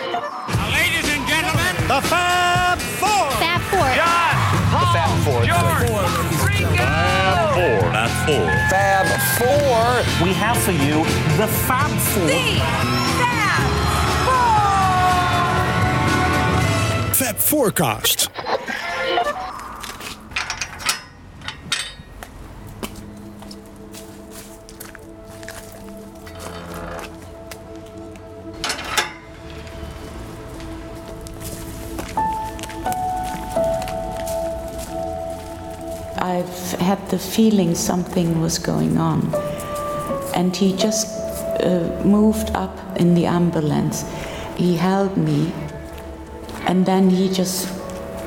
Ladies and gentlemen, The Fab Four. Fab Four. John, Paul, George, Ringo. Fab Four. Fab Four. We have for you the Fab Four. Fab Forecast. Had the feeling something was going on. And he just uh, moved up in the ambulance. He held me, and then he just,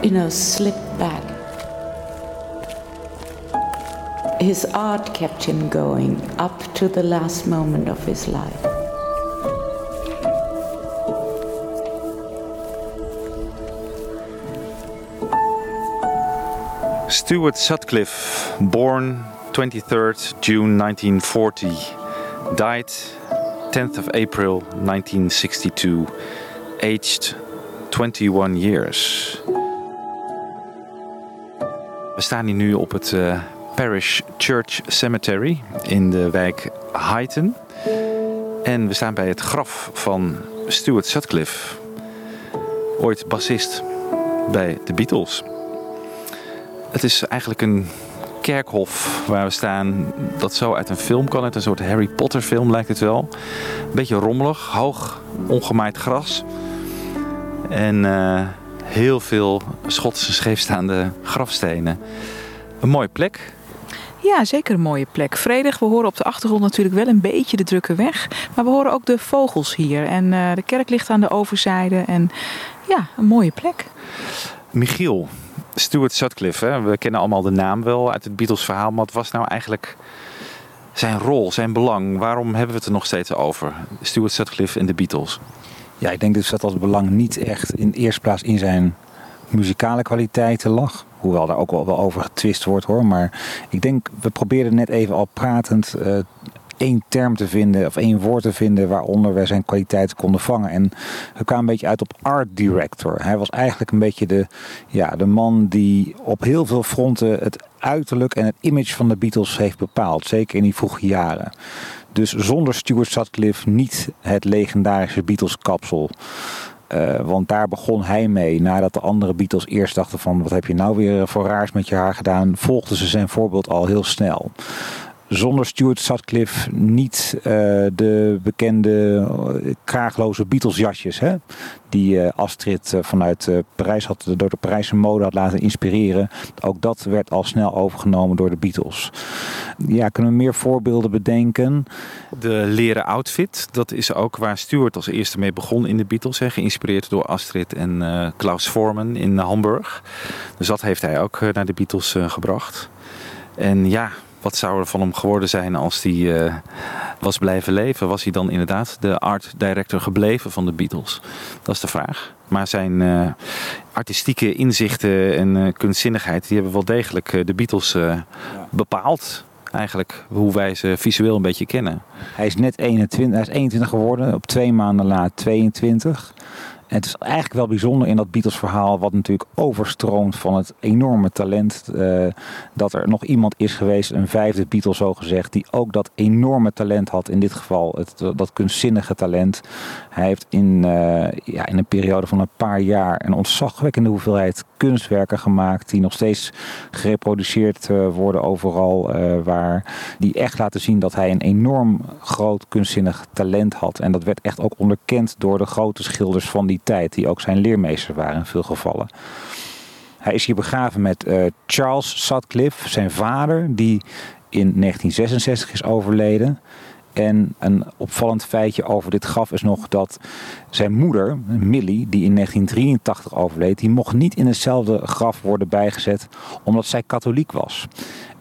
you know, slipped back. His art kept him going up to the last moment of his life. Stuart Sutcliffe, born 23rd June 1940, died 10th of April 1962, aged 21 years. We staan hier nu op het eh, Parish Church Cemetery in de wijk Highton. En we staan bij het graf van Stuart Sutcliffe, ooit bassist bij de Beatles. Het is eigenlijk een kerkhof waar we staan dat zo uit een film kan. Uit een soort Harry Potter film lijkt het wel. Een beetje rommelig, hoog ongemaaid gras. En eh, heel veel Schotse scheefstaande grafstenen. Een mooie plek. Ja, zeker een mooie plek. Vredig, we horen op de achtergrond natuurlijk wel een beetje de drukke weg. Maar we horen ook de vogels hier. En eh, de kerk ligt aan de overzijde. En ja, een mooie plek. Michiel, Stuart Sutcliffe. Hè? We kennen allemaal de naam wel uit het Beatles verhaal. Maar wat was nou eigenlijk zijn rol, zijn belang? Waarom hebben we het er nog steeds over? Stuart Sutcliffe en de Beatles. Ja, ik denk dus dat dat belang niet echt in eerste plaats in zijn muzikale kwaliteiten lag. Hoewel daar ook wel, wel over getwist wordt hoor. Maar ik denk, we probeerden net even al pratend eh, één term te vinden, of één woord te vinden waaronder we zijn kwaliteiten konden vangen. En we kwamen een beetje uit op art director. Hij was eigenlijk een beetje de, ja, de man die op heel veel fronten het uiterlijk en het image van de Beatles heeft bepaald. Zeker in die vroege jaren. Dus zonder Stuart Sutcliffe niet het legendarische Beatles kapsel. Uh, want daar begon hij mee. Nadat de andere Beatles eerst dachten van... wat heb je nou weer voor raars met je haar gedaan... volgden ze zijn voorbeeld al heel snel. Zonder Stuart Sutcliffe niet uh, de bekende uh, kraagloze Beatles jasjes. Hè? Die uh, Astrid vanuit Parijs had, door de Parijse mode had laten inspireren. Ook dat werd al snel overgenomen door de Beatles. Ja, kunnen we meer voorbeelden bedenken? De leren outfit, dat is ook waar Stuart als eerste mee begon in de Beatles. Hè? Geïnspireerd door Astrid en Klaus Forman in Hamburg. Dus dat heeft hij ook naar de Beatles gebracht. En ja, wat zou er van hem geworden zijn als hij uh, was blijven leven? Was hij dan inderdaad de art director gebleven van de Beatles? Dat is de vraag. Maar zijn uh, artistieke inzichten en uh, kunstzinnigheid, die hebben wel degelijk de Beatles ja. bepaald. Eigenlijk hoe wij ze visueel een beetje kennen. Hij is net 21, hij is 21 geworden, op twee maanden na 22. Het is eigenlijk wel bijzonder in dat Beatles verhaal, wat natuurlijk overstroomt van het enorme talent. Uh, dat er nog iemand is geweest, een vijfde Beatle zo gezegd, die ook dat enorme talent had. In dit geval het, dat kunstzinnige talent. Hij heeft in, uh, ja, in een periode van een paar jaar een ontzagwekkende hoeveelheid kunstwerken gemaakt. Die nog steeds gereproduceerd uh, worden overal. waar die echt laten zien dat hij een enorm groot kunstzinnig talent had. En dat werd echt ook onderkend door de grote schilders van die die ook zijn leermeester waren in veel gevallen. Hij is hier begraven met uh, Charles Sutcliffe, zijn vader, die in 1966 is overleden. En een opvallend feitje over dit graf is nog dat zijn moeder, Millie, die in 1983 overleed, die mocht niet in hetzelfde graf worden bijgezet, omdat zij katholiek was.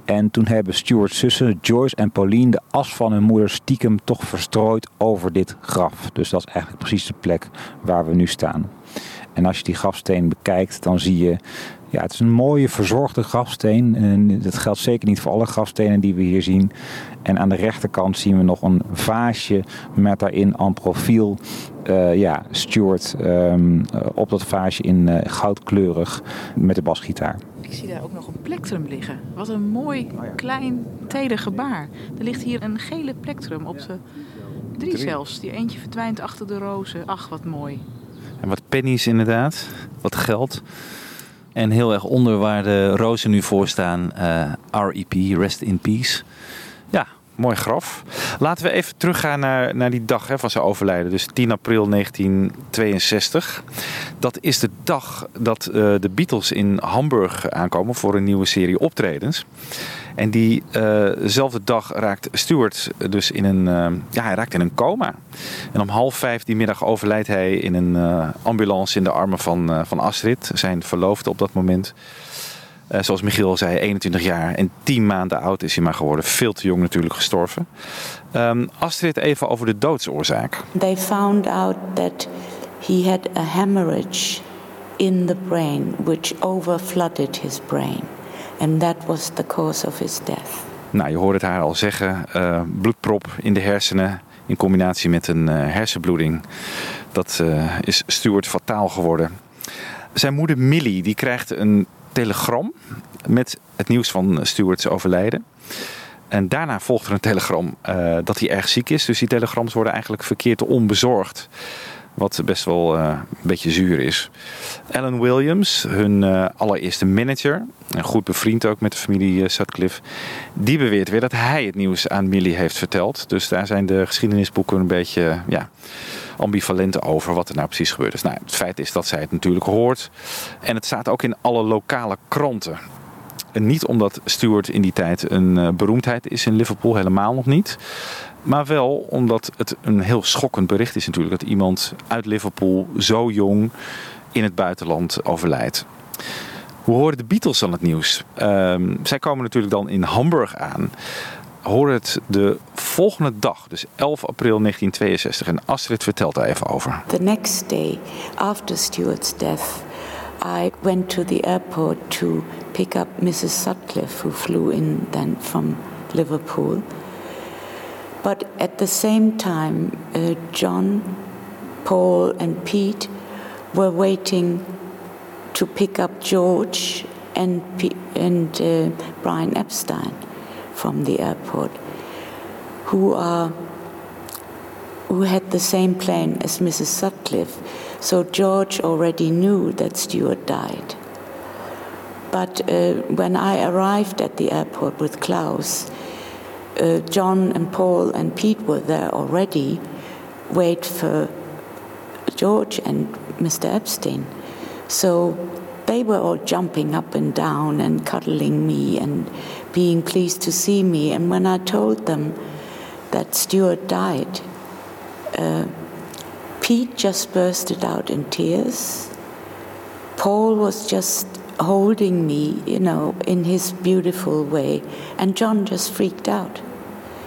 En toen hebben Stuart's zussen Joyce en Pauline de as van hun moeder stiekem toch verstrooid over dit graf. Dus dat is eigenlijk precies de plek waar we nu staan. En als je die grafsteen bekijkt, dan zie je ja, het is een mooie verzorgde grafsteen. En dat geldt zeker niet voor alle grafstenen die we hier zien. En aan de rechterkant zien we nog een vaasje met daarin aan profiel uh, ja, Stuart um, op dat vaasje in uh, goudkleurig met de basgitaar. Ik zie daar ook nog een plektrum liggen. Wat een mooi, klein, teder gebaar. Er ligt hier een gele plektrum op de drie zelfs. Die eentje verdwijnt achter de rozen. Ach, wat mooi. En wat pennies inderdaad. Wat geld. En heel erg onder waar de rozen nu voor staan. Uh, REP, Rest in Peace. Mooi graf. Laten we even teruggaan naar, naar die dag hè, van zijn overlijden. Dus 10 april 1962. Dat is de dag dat uh, de Beatles in Hamburg aankomen voor een nieuwe serie optredens. En diezelfde uh dag raakt Stuart dus in een, uh, ja, hij raakt in een coma. En om half vijf die middag overlijdt hij in een ambulance in de armen van, van Astrid, zijn verloofde op dat moment. Zoals Michiel al zei, 21 jaar en 10 maanden oud is hij maar geworden. Veel te jong natuurlijk gestorven. Um, Astrid, even over de doodsoorzaak. They found out that he had a hemorrhage in the brain which overflooded his brain. And that was the cause of his death. Nou, je hoort het haar al zeggen. Uh, bloedprop in de hersenen in combinatie met een uh, hersenbloeding. Dat uh, is Stuart fataal geworden. Zijn moeder Millie die krijgt een telegram met het nieuws van Stuarts overlijden. En daarna volgt er een telegram dat hij erg ziek is. Dus die telegrams worden eigenlijk verkeerd onbezorgd. Wat best wel uh, een beetje zuur is. Alan Williams, hun allereerste manager, en goed bevriend ook met de familie Sutcliffe, die beweert weer dat hij het nieuws aan Millie heeft verteld. Dus daar zijn de geschiedenisboeken een beetje ja, ambivalent over wat er nou precies gebeurd is. Nou, het feit is dat zij het natuurlijk hoort. En het staat ook in alle lokale kranten. En niet omdat Stuart in die tijd een beroemdheid is in Liverpool, helemaal nog niet. Maar wel omdat het een heel schokkend bericht is natuurlijk. Dat iemand uit Liverpool zo jong in het buitenland overlijdt. Hoe horen de Beatles dan het nieuws? Um, zij komen natuurlijk dan in Hamburg aan. Horen het de volgende dag, dus 11 april 1962. En Astrid vertelt daar even over. The next day, after Stuart's death, I went to the airport to pick up Mrs. Sutcliffe, who flew in then from Liverpool. But at the same time, uh, John, Paul, and Pete were waiting to pick up George and, P- and uh, Brian Epstein from the airport, who are who had the same plane as Mrs. Sutcliffe. So George already knew that Stuart died. But uh, when I arrived at the airport with Klaus, uh, John and Paul and Pete were there already, wait for George and Mr. Epstein. So they were all jumping up and down and cuddling me and being pleased to see me. And when I told them that Stuart died, uh, Pete just bursted out in tears. Paul was just holding me, you know, in his beautiful way. And John just freaked out.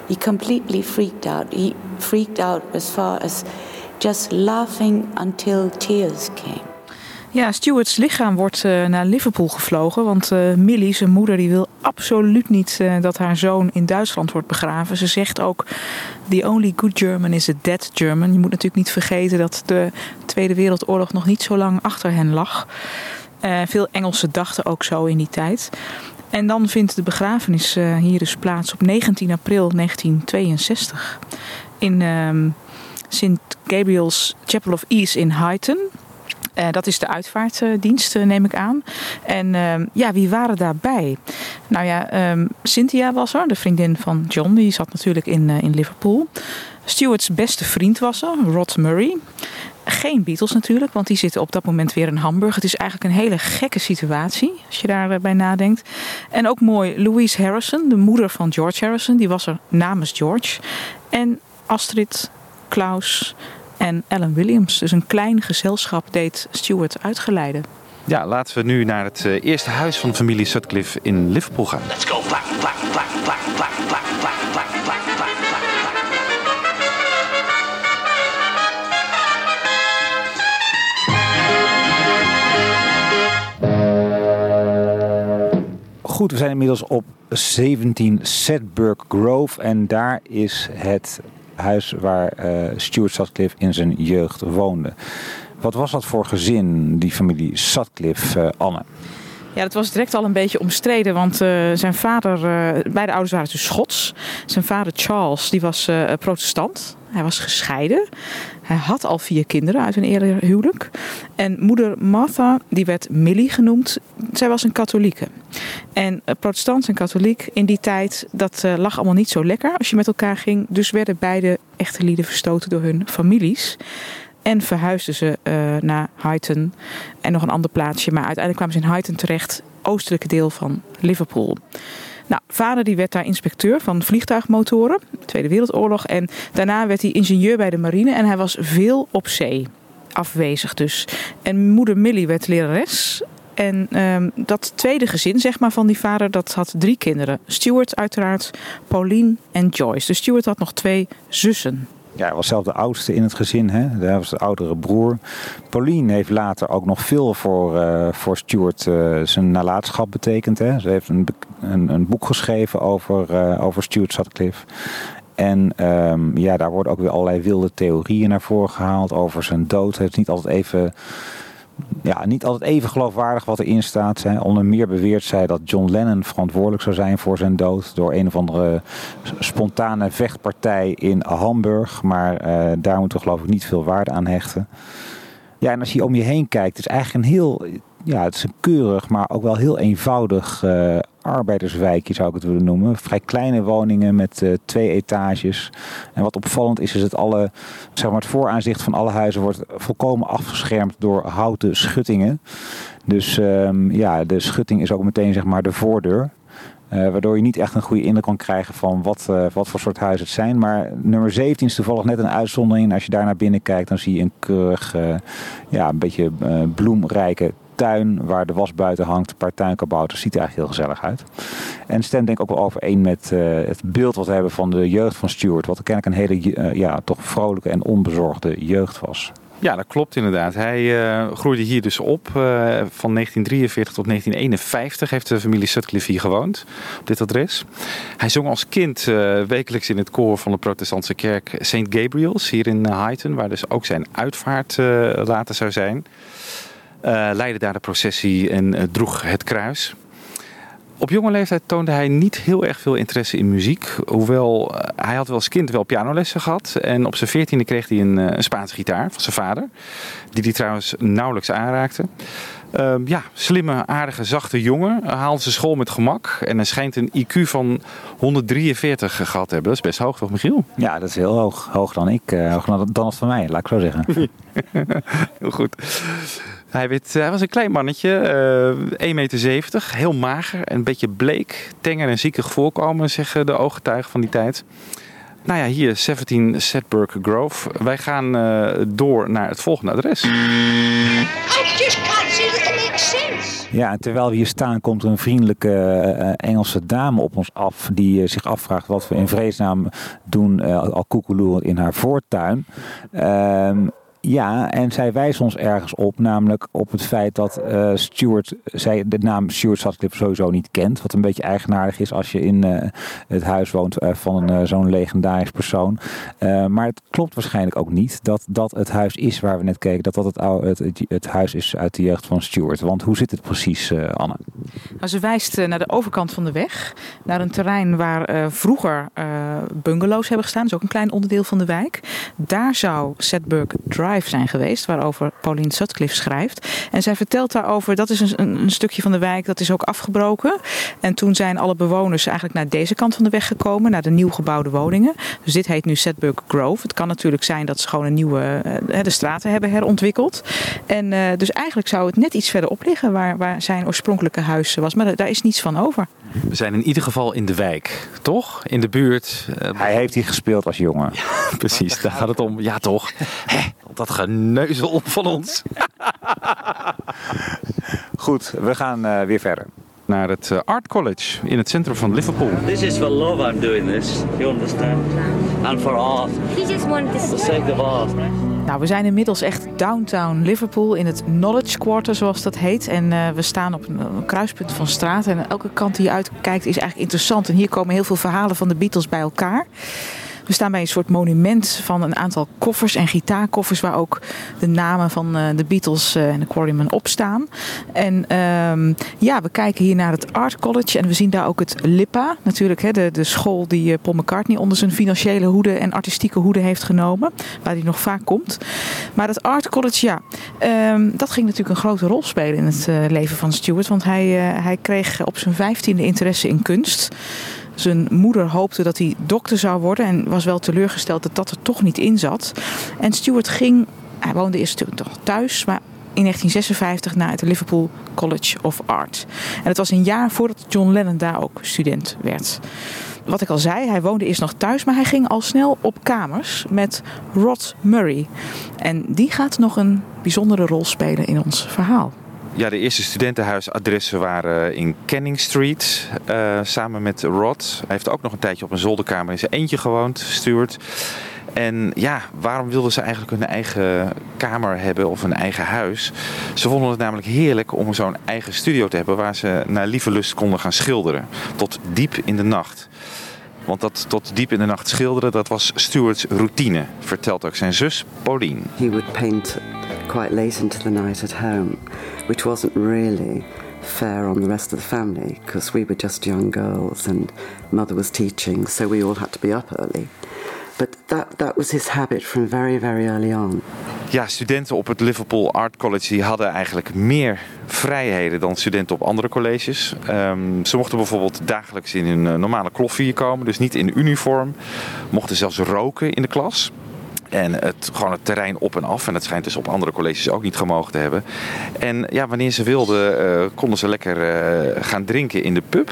He completely freaked out. He freaked out as far as just laughing until tears came. Ja, Stuarts lichaam wordt uh, naar Liverpool gevlogen. Want uh, Millie, zijn moeder, die wil absoluut niet uh, dat haar zoon in Duitsland wordt begraven. Ze zegt ook: The only good German is a dead German. Je moet natuurlijk niet vergeten dat de Tweede Wereldoorlog nog niet zo lang achter hen lag. veel Engelsen dachten ook zo in die tijd. En dan vindt de begrafenis uh, hier dus plaats op 19 april 1962 in um, St. Gabriel's Chapel of Ease in Huyton. Uh, dat is de uitvaartdienst, uh, neem ik aan. En uh, ja, wie waren daarbij? Nou ja, um, Cynthia was er, de vriendin van John. Die zat natuurlijk in, in Liverpool. Stewart's beste vriend was er, Rod Murray. Geen Beatles natuurlijk, want die zitten op dat moment weer in Hamburg. Het is eigenlijk een hele gekke situatie, als je daarbij nadenkt. En ook mooi, Louise Harrison, de moeder van George Harrison, die was er namens George. En Astrid, Klaus en Ellen Williams. Dus een klein gezelschap deed Stewart uitgeleiden. Ja, laten we nu naar het eerste huis van de familie Sutcliffe in Liverpool gaan. Let's go. Goed, we zijn inmiddels op 17 Sedberg Grove en daar is het huis waar eh, Stuart Sutcliffe in zijn jeugd woonde. Wat was dat voor gezin, die familie Sutcliffe, eh, Anne? Ja, dat was direct al een beetje omstreden, want eh, zijn vader, beide ouders waren dus Schots. Zijn vader Charles, die was protestant. Hij was gescheiden. Hij had al vier kinderen uit een eerder huwelijk. En moeder Martha, die werd Millie genoemd. Zij was een katholieke. En eh, protestant en katholiek in die tijd, dat eh, lag allemaal niet zo lekker als je met elkaar ging. Dus werden beide echte lieden verstoten door hun families. En verhuisden ze eh, naar Huyton en nog een ander plaatsje. Maar uiteindelijk kwamen ze in Huyton terecht, oostelijke deel van Liverpool. Nou, vader die werd daar inspecteur van vliegtuigmotoren, Tweede Wereldoorlog. En daarna werd hij ingenieur bij de marine en hij was veel op zee. Afwezig dus. En moeder Millie werd lerares. En ehm, dat tweede gezin zeg maar, van die vader, dat had drie kinderen. Stuart uiteraard, Pauline en Joyce. Dus Stuart had nog twee zussen. Ja, hij was zelf de oudste in het gezin. Hè? Hij was de oudere broer. Pauline heeft later ook nog veel voor, eh, voor Stuart eh, zijn nalatenschap betekend. Hè? Ze heeft een, een, een boek geschreven over, eh, over Stuart Sutcliffe. En ehm, ja, daar worden ook weer allerlei wilde theorieën naar voren gehaald over zijn dood. Het is niet altijd even, ja, niet altijd even geloofwaardig wat erin staat. Hè. Onder meer beweert zij dat John Lennon verantwoordelijk zou zijn voor zijn dood. Door een of andere spontane vechtpartij in Hamburg. Maar eh, daar moeten we geloof ik niet veel waarde aan hechten. Ja, en als je om je heen kijkt, is eigenlijk een heel, ja, het is een keurig, maar ook wel heel eenvoudig eh, arbeiderswijkje zou ik het willen noemen. Vrij kleine woningen met eh, twee etages. En wat opvallend is, is dat alle, zeg maar, het vooraanzicht van alle huizen wordt volkomen afgeschermd door houten schuttingen. Dus ehm, ja, de schutting is ook meteen zeg maar de voordeur. Eh, waardoor je niet echt een goede indruk kan krijgen van wat, wat voor soort huizen het zijn. Maar nummer 17 is toevallig net een uitzondering. Als je daar naar binnen kijkt, dan zie je een keurig, ja, een beetje bloemrijke tuin waar de was buiten hangt. Een paar tuinkabouters. Ziet er eigenlijk heel gezellig uit. En stemt denk ik ook wel overeen met eh, het beeld wat we hebben van de jeugd van Stuart. Wat kennelijk een hele eh, ja, toch vrolijke en onbezorgde jeugd was. Ja, dat klopt inderdaad. Hij eh, groeide hier dus op. van 1943 tot 1951 heeft de familie Sutcliffe hier gewoond, op dit adres. Hij zong als kind wekelijks in het koor van de protestantse kerk St. Gabriel's hier in Huyton, waar dus ook zijn uitvaart later zou zijn. Eh, leidde daar de processie en eh, droeg het kruis. Op jonge leeftijd toonde hij niet heel erg veel interesse in muziek. Hoewel eh, hij had wel als kind wel pianolessen gehad. En op zijn veertiende kreeg hij een, een Spaanse gitaar van zijn vader. Die hij trouwens nauwelijks aanraakte. Ehm, ja, slimme, aardige, zachte jongen. Hij haalde zijn school met gemak. En hij schijnt een IQ van 143 gehad te hebben. Dat is best hoog toch, Michiel? Ja, dat is heel hoog. Hoog dan ik. dan, dan het van mij, laat ik zo zeggen. Heel goed. Hij, werd, hij was een klein mannetje, eh 1,70 meter, heel mager en een beetje bleek, tenger en ziekig voorkomen, zeggen de ooggetuigen van die tijd. Nou ja, hier 17 Sedberg Grove. Wij gaan eh, door naar het volgende adres. I just can't see that it makes sense. Ja, en terwijl we hier staan, komt er een vriendelijke eh, Engelse dame op ons af. Die eh, zich afvraagt wat we in vreesnaam doen, eh, al koekeloerend in haar voortuin. Ehm, ja, en zij wijst ons ergens op, namelijk op het feit dat eh, Stuart, zij de naam Stuart Sutcliffe sowieso niet kent. Wat een beetje eigenaardig is als je in eh, het huis woont eh, van zo'n legendarisch persoon. Maar het klopt waarschijnlijk ook niet dat dat het huis is waar we net keken. Dat dat het, het, huis is uit de jeugd van Stuart. Want hoe zit het precies, Anne? Nou, ze wijst naar de overkant van de weg. Naar een terrein waar vroeger bungalows hebben gestaan. Dat is ook een klein onderdeel van de wijk. Daar zou Sedberg Drive zijn geweest. Waarover Pauline Sutcliffe schrijft. En zij vertelt daarover. Dat is een, een, stukje van de wijk. Dat is ook afgebroken. En toen zijn alle bewoners eigenlijk naar deze kant van de weg gekomen. Naar de nieuw gebouwde woningen. Dus dit heet nu Sedberg Grove. Het kan natuurlijk zijn dat ze gewoon een nieuwe... eh, de straten hebben herontwikkeld. En eh, dus eigenlijk zou het net iets verderop liggen. Waar, waar zijn oorspronkelijke huis was. Maar daar is niets van over. We zijn in ieder geval in de wijk, toch? In de buurt. Hij heeft hier gespeeld als jongen. precies, daar gaat het om. Ja, toch? Hè, dat geneuzel van ons. Goed, we gaan eh, weer verder. Naar het eh, Art College in het centrum van Liverpool. This is for love I'm doing this. You understand? And for art. He just wanted to the sake of art. Nou, we zijn inmiddels echt downtown Liverpool in het Knowledge Quarter, zoals dat heet. En uh, we staan op een, een, kruispunt van straat. En elke kant die je uitkijkt is eigenlijk interessant. En hier komen heel veel verhalen van de Beatles bij elkaar. We staan bij een soort monument van een aantal koffers en gitaarkoffers waar ook de namen van uh, de Beatles uh, en de Quarrymen op staan. En uh, ja, we kijken hier naar het Art College en we zien daar ook het LIPA, natuurlijk hè, de, de school die uh, Paul McCartney onder zijn financiële hoede en artistieke hoede heeft genomen, waar hij nog vaak komt. Maar dat Art College, ja, ehm, dat ging natuurlijk een grote rol spelen in het leven van Stuart, want hij, hij kreeg op zijn vijftiende interesse in kunst. Zijn moeder hoopte dat hij dokter zou worden en was wel teleurgesteld dat dat er toch niet in zat. En Stuart ging, hij woonde eerst toch thuis, maar in 1956 naar het Liverpool College of Art. En het was een jaar voordat John Lennon daar ook student werd. Wat ik al zei, hij woonde eerst nog thuis, maar hij ging al snel op kamers met Rod Murray. En die gaat nog een bijzondere rol spelen in ons verhaal. Ja, de eerste studentenhuisadressen waren in Canning Street, uh, samen met Rod. Hij heeft ook nog een tijdje op een zolderkamer in zijn eentje gewoond, Stuart. En ja, waarom wilden ze eigenlijk hun eigen kamer hebben of een eigen huis? Ze vonden het namelijk heerlijk om zo'n eigen studio te hebben waar ze naar lieve lust konden gaan schilderen. Tot diep in de nacht. Want dat tot diep in de nacht schilderen, dat was Stuart's routine, vertelt ook zijn zus Pauline. He would paint quite late into the night at home, which wasn't really fair on the rest of the family because we were just young girls and mother was teaching, so we all had to be up early. But that, that was his habit from very, very early on. Ja, studenten op het Liverpool Art College hadden eigenlijk meer vrijheden dan studenten op andere colleges. Um, ze mochten bijvoorbeeld dagelijks in hun uh, normale kloffie komen, dus niet in uniform. Mochten zelfs roken in de klas. En het, gewoon het terrein op en af. En dat schijnt dus op andere colleges ook niet gemogen te hebben. En ja, wanneer ze wilden, uh, konden ze lekker uh, gaan drinken in de pub.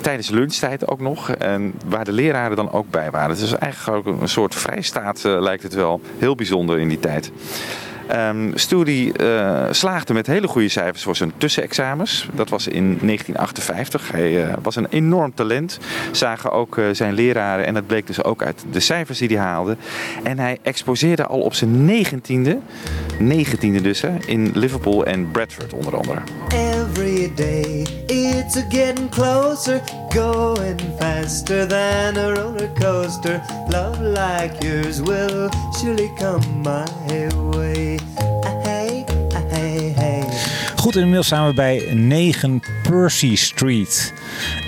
Tijdens lunchtijd ook nog. En waar de leraren dan ook bij waren. Is eigenlijk ook een soort vrijstaat, uh, lijkt het wel. Heel bijzonder in die tijd. Um, slaagde met hele goede cijfers voor zijn tussenexamens. Dat was in 1958. Hij uh, was een enorm talent. Zagen ook uh, zijn leraren en dat bleek dus ook uit de cijfers die hij haalde. En hij exposeerde al op zijn negentiende, negentiende dus, hè, in Liverpool en Bradford onder andere. Day it's a getting closer, going faster than a roller coaster. Love like yours will surely come my way. Goed, inmiddels zijn we bij 9 Percy Street.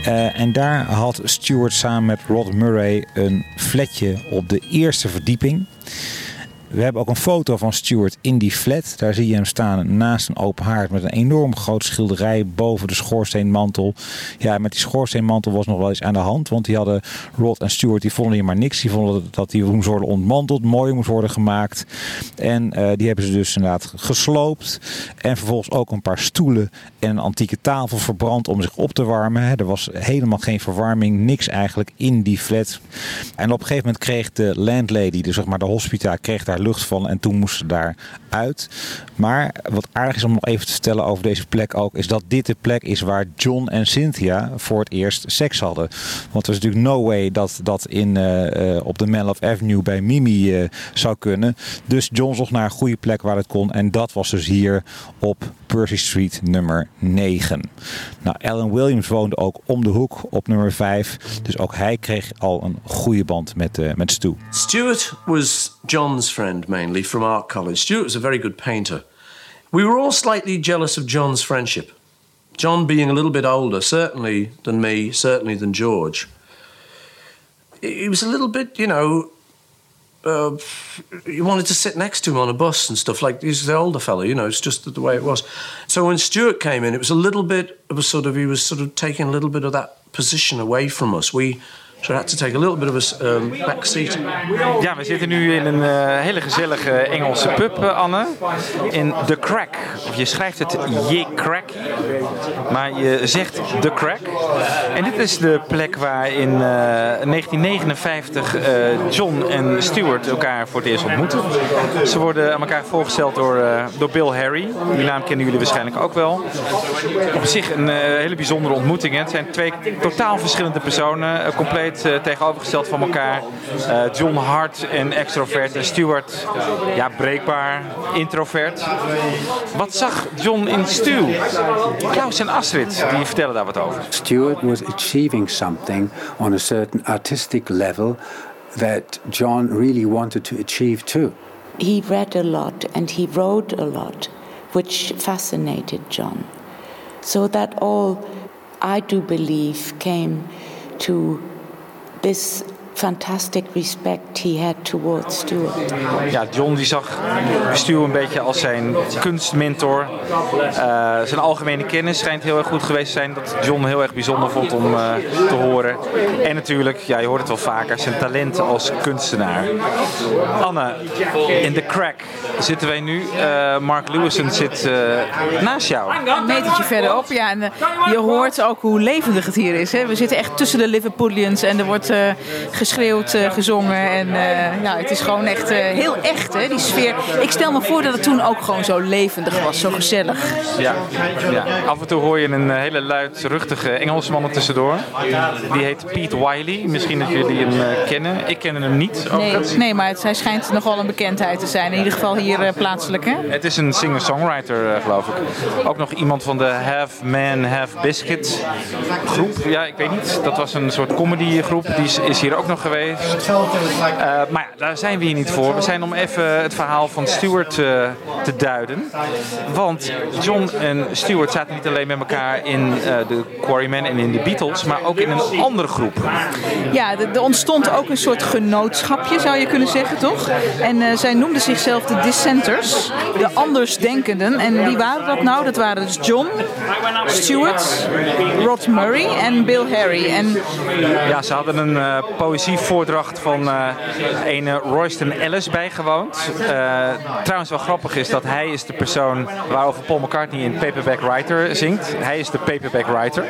Uh, en daar had Stuart samen met Rod Murray een flatje op de eerste verdieping. We hebben ook een foto van Stuart in die flat. Daar zie je hem staan naast een open haard met een enorm groot schilderij boven de schoorsteenmantel. Ja, met die schoorsteenmantel was nog wel eens aan de hand. Want die hadden Rod en Stuart, die vonden hier maar niks. Die vonden dat die moest worden ontmanteld, mooi moest worden gemaakt. En uh, die hebben ze dus inderdaad gesloopt. En vervolgens ook een paar stoelen en een antieke tafel verbrand om zich op te warmen. Er was helemaal geen verwarming, niks eigenlijk in die flat. En op een gegeven moment kreeg de landlady, dus zeg maar de hospita, kreeg daar lucht van en toen moesten ze daar uit. Maar wat aardig is om nog even te vertellen over deze plek ook, is dat dit de plek is waar John en Cynthia voor het eerst seks hadden. Want er is natuurlijk no way dat dat in, uh, uh, op de Mellow Avenue bij Mimi uh, zou kunnen. Dus John zocht naar een goede plek waar het kon en dat was dus hier op Percy Street nummer 9. Nou, Alan Williams woonde ook om de hoek op nummer 5. Dus ook hij kreeg al een goede band met, uh, met Stu. Stuart was John's friend mainly from art college. Stuart was a very good painter. We were all slightly jealous of John's friendship. John being a little bit older, certainly than me, certainly than George. He was a little bit, you know, uh, you wanted to sit next to him on a bus and stuff like he's the older fellow you know it's just the way it was so when stuart came in it was a little bit of a sort of he was sort of taking a little bit of that position away from us we So I had take little bit of a um, back. Ja, we zitten nu in een uh, hele gezellige Engelse pub, uh, Anne. In The Crack. Of je schrijft het Ye Crack, maar je zegt The Crack. En dit is de plek waar in uh, 1959 John en Stuart elkaar voor het eerst ontmoeten. Ze worden aan elkaar voorgesteld door, door Bill Harry. Die naam kennen jullie waarschijnlijk ook wel. Op zich een hele bijzondere ontmoeting. Hè. Het zijn twee totaal verschillende personen, compleet compleet eh, tegenovergesteld van elkaar. Eh, John hard en extrovert en Stuart ja, breekbaar, introvert. Wat zag John in Stu? Klaus en Astrid die vertellen daar wat over. Stuart was achieving something on a certain artistic level that John really wanted to achieve too. He read a lot and he wrote a lot, which fascinated John. So that all, I do believe, came to this fantastic respect he had towards Stuart. Ja, John die zag Stu een beetje als zijn kunstmentor. Uh, zijn algemene kennis schijnt heel erg goed geweest te zijn. Dat John heel erg bijzonder vond om uh, te horen. En natuurlijk, ja, je hoort het wel vaker, zijn talent als kunstenaar. Anne, in de crack zitten wij nu. Uh, Mark Lewison zit naast jou. Een metertje verderop, ja. En je hoort ook hoe levendig het hier is. Hè? We zitten echt tussen de Liverpoolians en er wordt geschreeuwd, uh, gezongen. En uh, ja, het is gewoon echt uh, heel echt, hè, die sfeer. Ik stel me voor dat het toen ook gewoon zo levendig was, zo gezellig. Ja, ja. af en toe hoor je een hele luidruchtige Engelsman er tussendoor. Die heet Pete Wiley. Misschien dat jullie hem kennen. Ik ken hem niet. Nee, nee, maar het, hij schijnt nogal een bekendheid te zijn. In ieder geval hier plaatselijk, hè? Het is een singer-songwriter, geloof ik. Ook nog iemand van de Half Man, Half Biscuit groep. Ja, ik weet niet. Dat was een soort comedygroep. Die is, is hier ook nog geweest. Uh, maar ja, daar zijn we hier niet voor. We zijn om even het verhaal van Stuart uh, te duiden. Want John en Stuart zaten niet alleen met elkaar in uh, de Quarrymen en in de Beatles, maar ook in een andere groep. Ja, er ontstond ook een soort genootschapje, zou je kunnen zeggen, toch? En zij noemden zichzelf de dissenters, de andersdenkenden. En wie waren dat nou? Dat waren dus John, Stuart, Rod Murray en Bill Harry. En... Ja, ze hadden een uh, poëzievoordracht van uh, een Royston Ellis bijgewoond. Uh, trouwens wel grappig is dat hij is de persoon waarover Paul McCartney in Paperback Writer zingt. Hij is de Paperback Writer.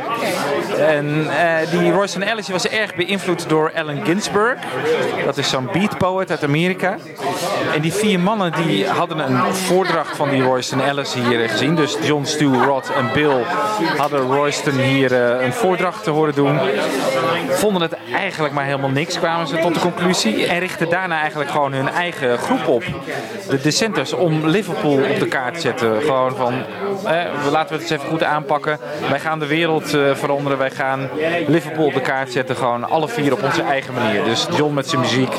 En die Royston Ellis was erg beïnvloed door Allen Ginsberg. Dat is zo'n beat poet uit Amerika. En die vier mannen die hadden een voordracht van die Royston Ellis hier gezien. Dus John, Stu, Rod en Bill hadden Royston hier een voordracht te horen doen. Vonden het eigenlijk maar helemaal niks, kwamen ze tot de conclusie. En richtten daarna eigenlijk gewoon hun eigen groep op. De Dissenters, om Liverpool op de kaart te zetten. Gewoon van, eh, laten we het eens even goed aanpakken. Wij gaan de wereld uh, veranderen. Wij gaan Liverpool op de kaart zetten. Gewoon alle vier op onze eigen manier. Dus John met zijn muziek.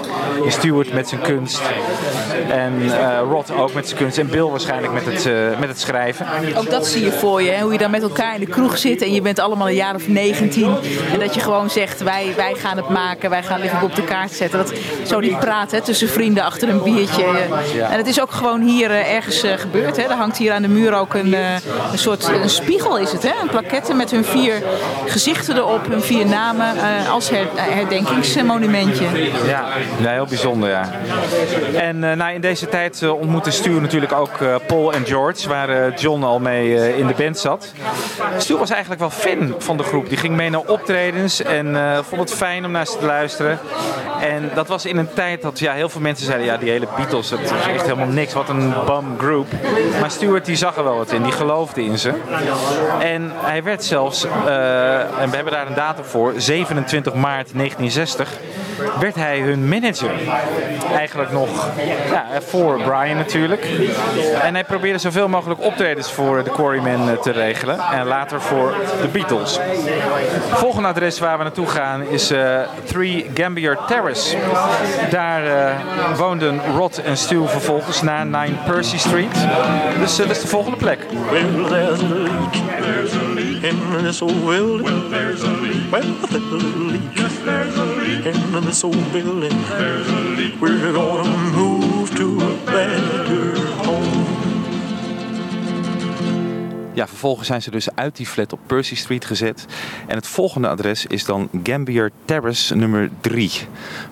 Stuart met zijn kunst. En uh, Rod ook met zijn kunst. En Bill waarschijnlijk met het, uh, met het schrijven. Ook dat zie je voor je. Hè? Hoe je dan met elkaar in de kroeg zit. En je bent allemaal een jaar of 19. En dat je gewoon zegt, wij, wij gaan het maken. Wij gaan Liverpool op de kaart zetten. Dat, zo die praten tussen vrienden achter een biertje. Ja. En het is ook gewoon hier uh, ergens uh, gebeurd. Hè. Er hangt hier aan de muur ook een, uh, een soort een spiegel is het. Hè? Een plaquette met hun vier gezichten erop. Hun vier namen als her, herdenkingsmonumentje. Ja, ja, heel bijzonder ja. En nou, in deze tijd ontmoette Stu natuurlijk ook Paul en George. Waar John al mee in de band zat. Stu was eigenlijk wel fan van de groep. Die ging mee naar optredens en vond het fijn om naar ze te luisteren. En dat was in een tijd dat ja, heel veel mensen zeiden... ja, die hele Beatles, dat is echt helemaal niks. Wat een bum group. Maar Stuart die zag er wel wat in. Die geloofde in ze. En hij werd zelfs, uh, en we hebben daar een datum voor... 27 maart 1960 werd hij hun manager. Eigenlijk nog ja, voor Brian natuurlijk. En hij probeerde zoveel mogelijk optredens voor de Quarrymen te regelen. En later voor de Beatles. Het volgende adres waar we naartoe gaan is uh, 3 Gambier Terrace. Daar uh, woonden Rod en Stu vervolgens na 9 Percy Street. Dus uh, dat is de volgende plek. Well, this old building. We're gonna move to a better home. Ja, vervolgens zijn ze dus uit die flat op Percy Street gezet. En het volgende adres is dan Gambier Terrace nummer 3.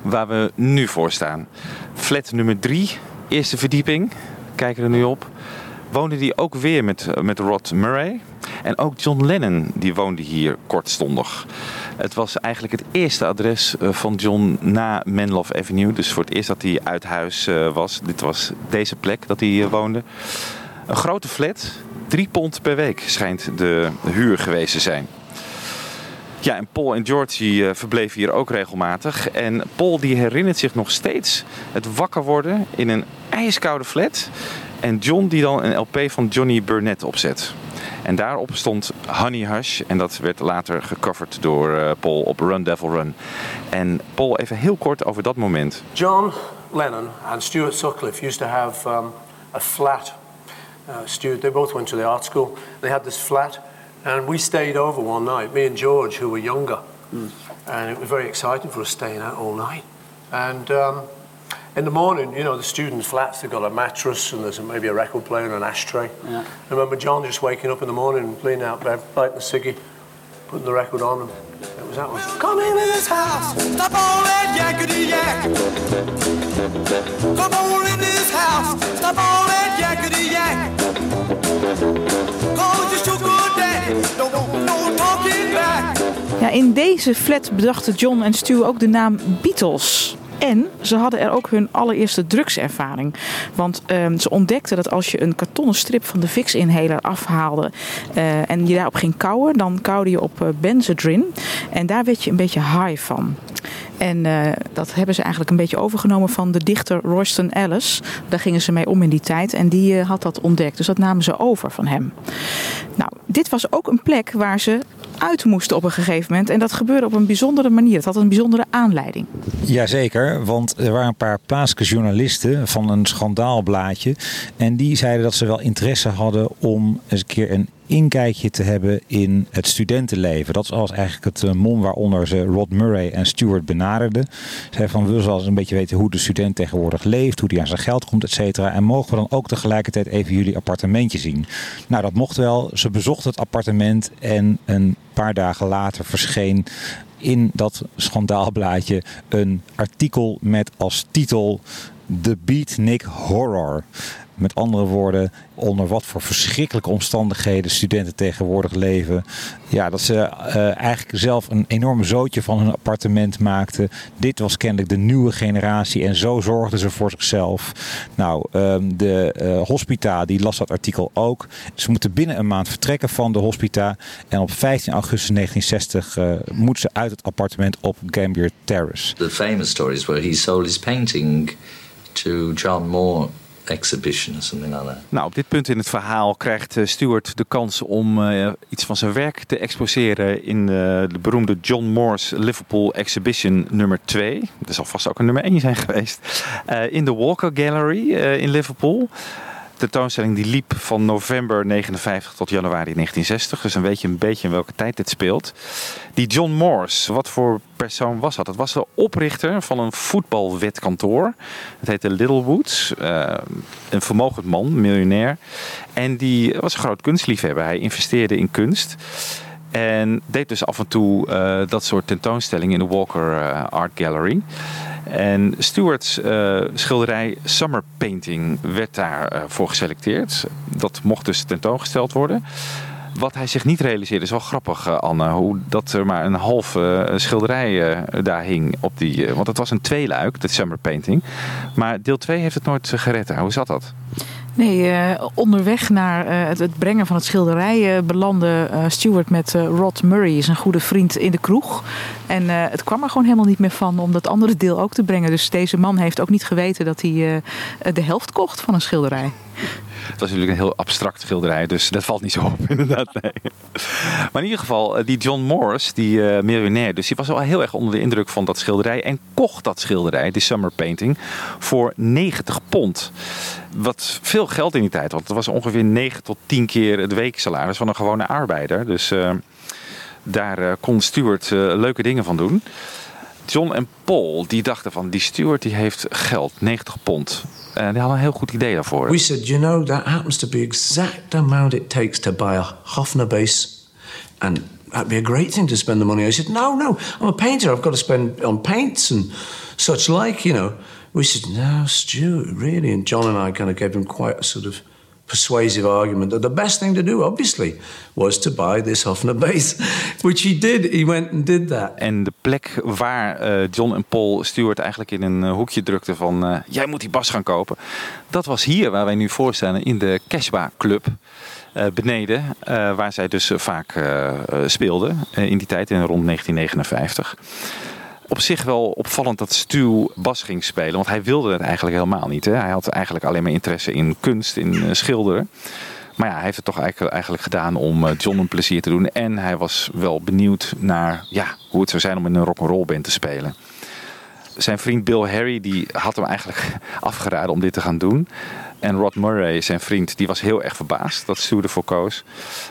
Waar we nu voor staan. Flat nummer 3, eerste verdieping. Kijken er nu op. Woonde die ook weer met, met Rod Murray. En ook John Lennon die woonde hier kortstondig. Het was eigenlijk het eerste adres van John na Menlove Avenue. Dus voor het eerst dat hij uit huis was. Dit was deze plek dat hij woonde. Een grote flat, 3 pond per week schijnt de huur geweest te zijn. Ja, en Paul en Georgie uh, verbleven hier ook regelmatig. En Paul die herinnert zich nog steeds het wakker worden in een ijskoude flat. En John die dan een LP van Johnny Burnett opzet. En daarop stond Honey Hush. En dat werd later gecoverd door uh, Paul op Run Devil Run. En Paul, even heel kort over dat moment. John Lennon and Stuart Sutcliffe used to have um, a flat. Uh, Stuart, they both went to the art school. They had this flat. And we stayed over one night, me and George, who were younger. Mm. And it was very exciting for us staying out all night. And um, in the morning, you know, the students' flats, they've got a mattress and there's maybe a record player and an ashtray. Yeah. I remember John just waking up in the morning and leaning out bed, lighting the ciggy, putting the record on, and it was that one. Come in this house, stop all that yakety yak. Come on in this house, stop all that yakety yak. Cause you're so good, daddy, no, no talking back. Ja, in deze flat bedachten John en Stu ook de naam Beatles. En ze hadden er ook hun allereerste drugservaring. Want um, ze ontdekten dat als je een kartonnen strip van de Vicks-inhaler afhaalde uh, en je daarop ging kauwen, dan kauwde je op uh, benzedrin. En daar werd je een beetje high van. En uh, dat hebben ze eigenlijk een beetje overgenomen van de dichter Royston Ellis. Daar gingen ze mee om in die tijd. En die uh, had dat ontdekt. Dus dat namen ze over van hem. Nou, dit was ook een plek waar ze uit moesten op een gegeven moment. En dat gebeurde op een bijzondere manier. Het had een bijzondere aanleiding. Jazeker, want er waren een paar plaatselijke journalisten van een schandaalblaadje. En die zeiden dat ze wel interesse hadden om eens een keer een inkijkje te hebben in het studentenleven. Dat was eigenlijk het uh, mom waaronder ze Rod Murray en Stewart benaderden. Zij van we eens een beetje weten hoe de student tegenwoordig leeft, hoe die aan zijn geld komt, et cetera. En mogen we dan ook tegelijkertijd even jullie appartementje zien? Nou, dat mocht wel. Ze bezochten het appartement en een paar dagen later verscheen in dat schandaalblaadje een artikel met als titel The Beatnik Horror. Met andere woorden, onder wat voor verschrikkelijke omstandigheden studenten tegenwoordig leven. Ja, dat ze uh, eigenlijk zelf een enorme zootje van hun appartement maakten. Dit was kennelijk de nieuwe generatie en zo zorgden ze voor zichzelf. Nou, um, de uh, hospita die las dat artikel ook. Ze moeten binnen een maand vertrekken van de hospita. En op 15 augustus 1960 uh, moeten ze uit het appartement op Gambier Terrace. The famous stories where he sold his painting to John Moore exhibition of something like that. Nou, op dit punt in het verhaal krijgt Stuart de kans om uh, iets van zijn werk te exposeren in uh, de beroemde John Moore's Liverpool Exhibition nummer 2. Er zal vast ook een nummer 1 zijn geweest. In de Walker Gallery in Liverpool. Tentoonstelling die liep van november 59 tot januari 1960. Dus dan weet je een beetje in welke tijd dit speelt. Die John Morse, wat voor persoon was dat? Dat was de oprichter van een voetbalwetkantoor. Het heette Littlewoods. Uh, een vermogend man, miljonair. En die was een groot kunstliefhebber. Hij investeerde in kunst. En deed dus af en toe uh, dat soort tentoonstellingen in de Walker uh, Art Gallery. En Stewart's uh, schilderij Summer Painting werd daarvoor voor geselecteerd. Dat mocht dus tentoongesteld worden. Wat hij zich niet realiseerde is wel grappig, uh, Anne. Hoe dat er maar een halve schilderij daar hing. Op die, want het was een tweeluik, de Summer Painting. Maar deel 2 heeft het nooit gered. Hoe zat dat? Nee, uh, onderweg naar uh, het, brengen van het schilderij uh, belandde Stuart met Rod Murray, zijn goede vriend, in de kroeg. En het kwam er gewoon helemaal niet meer van om dat andere deel ook te brengen. Dus deze man heeft ook niet geweten dat hij de helft kocht van een schilderij. Het was natuurlijk een heel abstract schilderij, dus dat valt niet zo op inderdaad. Nee. Maar in ieder geval, die John Morris, die uh, miljonair, dus die was wel heel erg onder de indruk van dat schilderij. En kocht dat schilderij, die Summer Painting, voor 90 pond. Wat veel geld in die tijd, want het was ongeveer 9 tot 10 keer het weeksalaris van een gewone arbeider. Dus uh, daar kon Stuart leuke dingen van doen. John en Paul die dachten van die Stuart die heeft geld, 90 pond. En die hadden een heel goed idee daarvoor. We said, you know, that happens to be exact amount it takes to buy a Hofner base. And that'd be a great thing to spend the money. I said, no, no, I'm a painter. I've got to spend on paints and such like, you know. We said, no, Stuart, really? And John and I kind of gave him quite a sort of persuasive argument that the best thing to do, obviously, was to buy this Hofner bass, which he did. He went and did that. En de plek waar eh, John en Paul Stewart eigenlijk in een eh, hoekje drukten van... eh, jij moet die bas gaan kopen. Dat was hier waar wij nu voor staan in de Cashba Club. beneden, waar zij dus vaak speelden in die tijd, in rond 1959. Op zich wel opvallend dat Stu bas ging spelen, want hij wilde het eigenlijk helemaal niet. Hè? Hij had eigenlijk alleen maar interesse in kunst, in eh, schilderen. Maar ja, hij heeft het toch eigenlijk, gedaan om eh, John een plezier te doen. En hij was wel benieuwd naar ja, hoe het zou zijn om in een rock'n'roll band te spelen. Zijn vriend Bill Harry die had hem eigenlijk afgeraden om dit te gaan doen. En Rod Murray, zijn vriend, die was heel erg verbaasd dat Stu ervoor koos.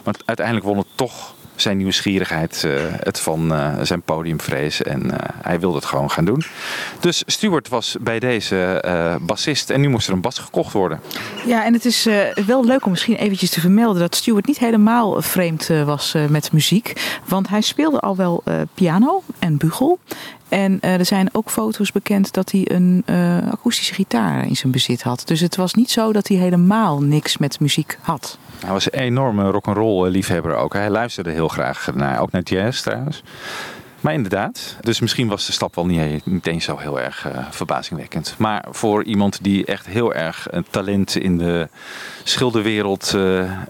Maar uiteindelijk won het toch zijn nieuwsgierigheid, eh, het van eh, zijn podiumvrees. En eh, hij wilde het gewoon gaan doen. Dus Stuart was bij deze bassist en nu moest er een bas gekocht worden. Ja, en het is wel leuk om misschien eventjes te vermelden dat Stuart niet helemaal vreemd was met muziek. Want hij speelde al wel piano en bugel. En eh, er zijn ook foto's bekend dat hij een eh, akoestische gitaar in zijn bezit had. Dus het was niet zo dat hij helemaal niks met muziek had. Hij was een enorme rock'n'roll eh, liefhebber ook. Hij luisterde heel graag naar, ook naar jazz trouwens. Maar inderdaad, dus misschien was de stap wel niet, eens zo heel erg verbazingwekkend. Maar voor iemand die echt heel erg een talent in de schilderwereld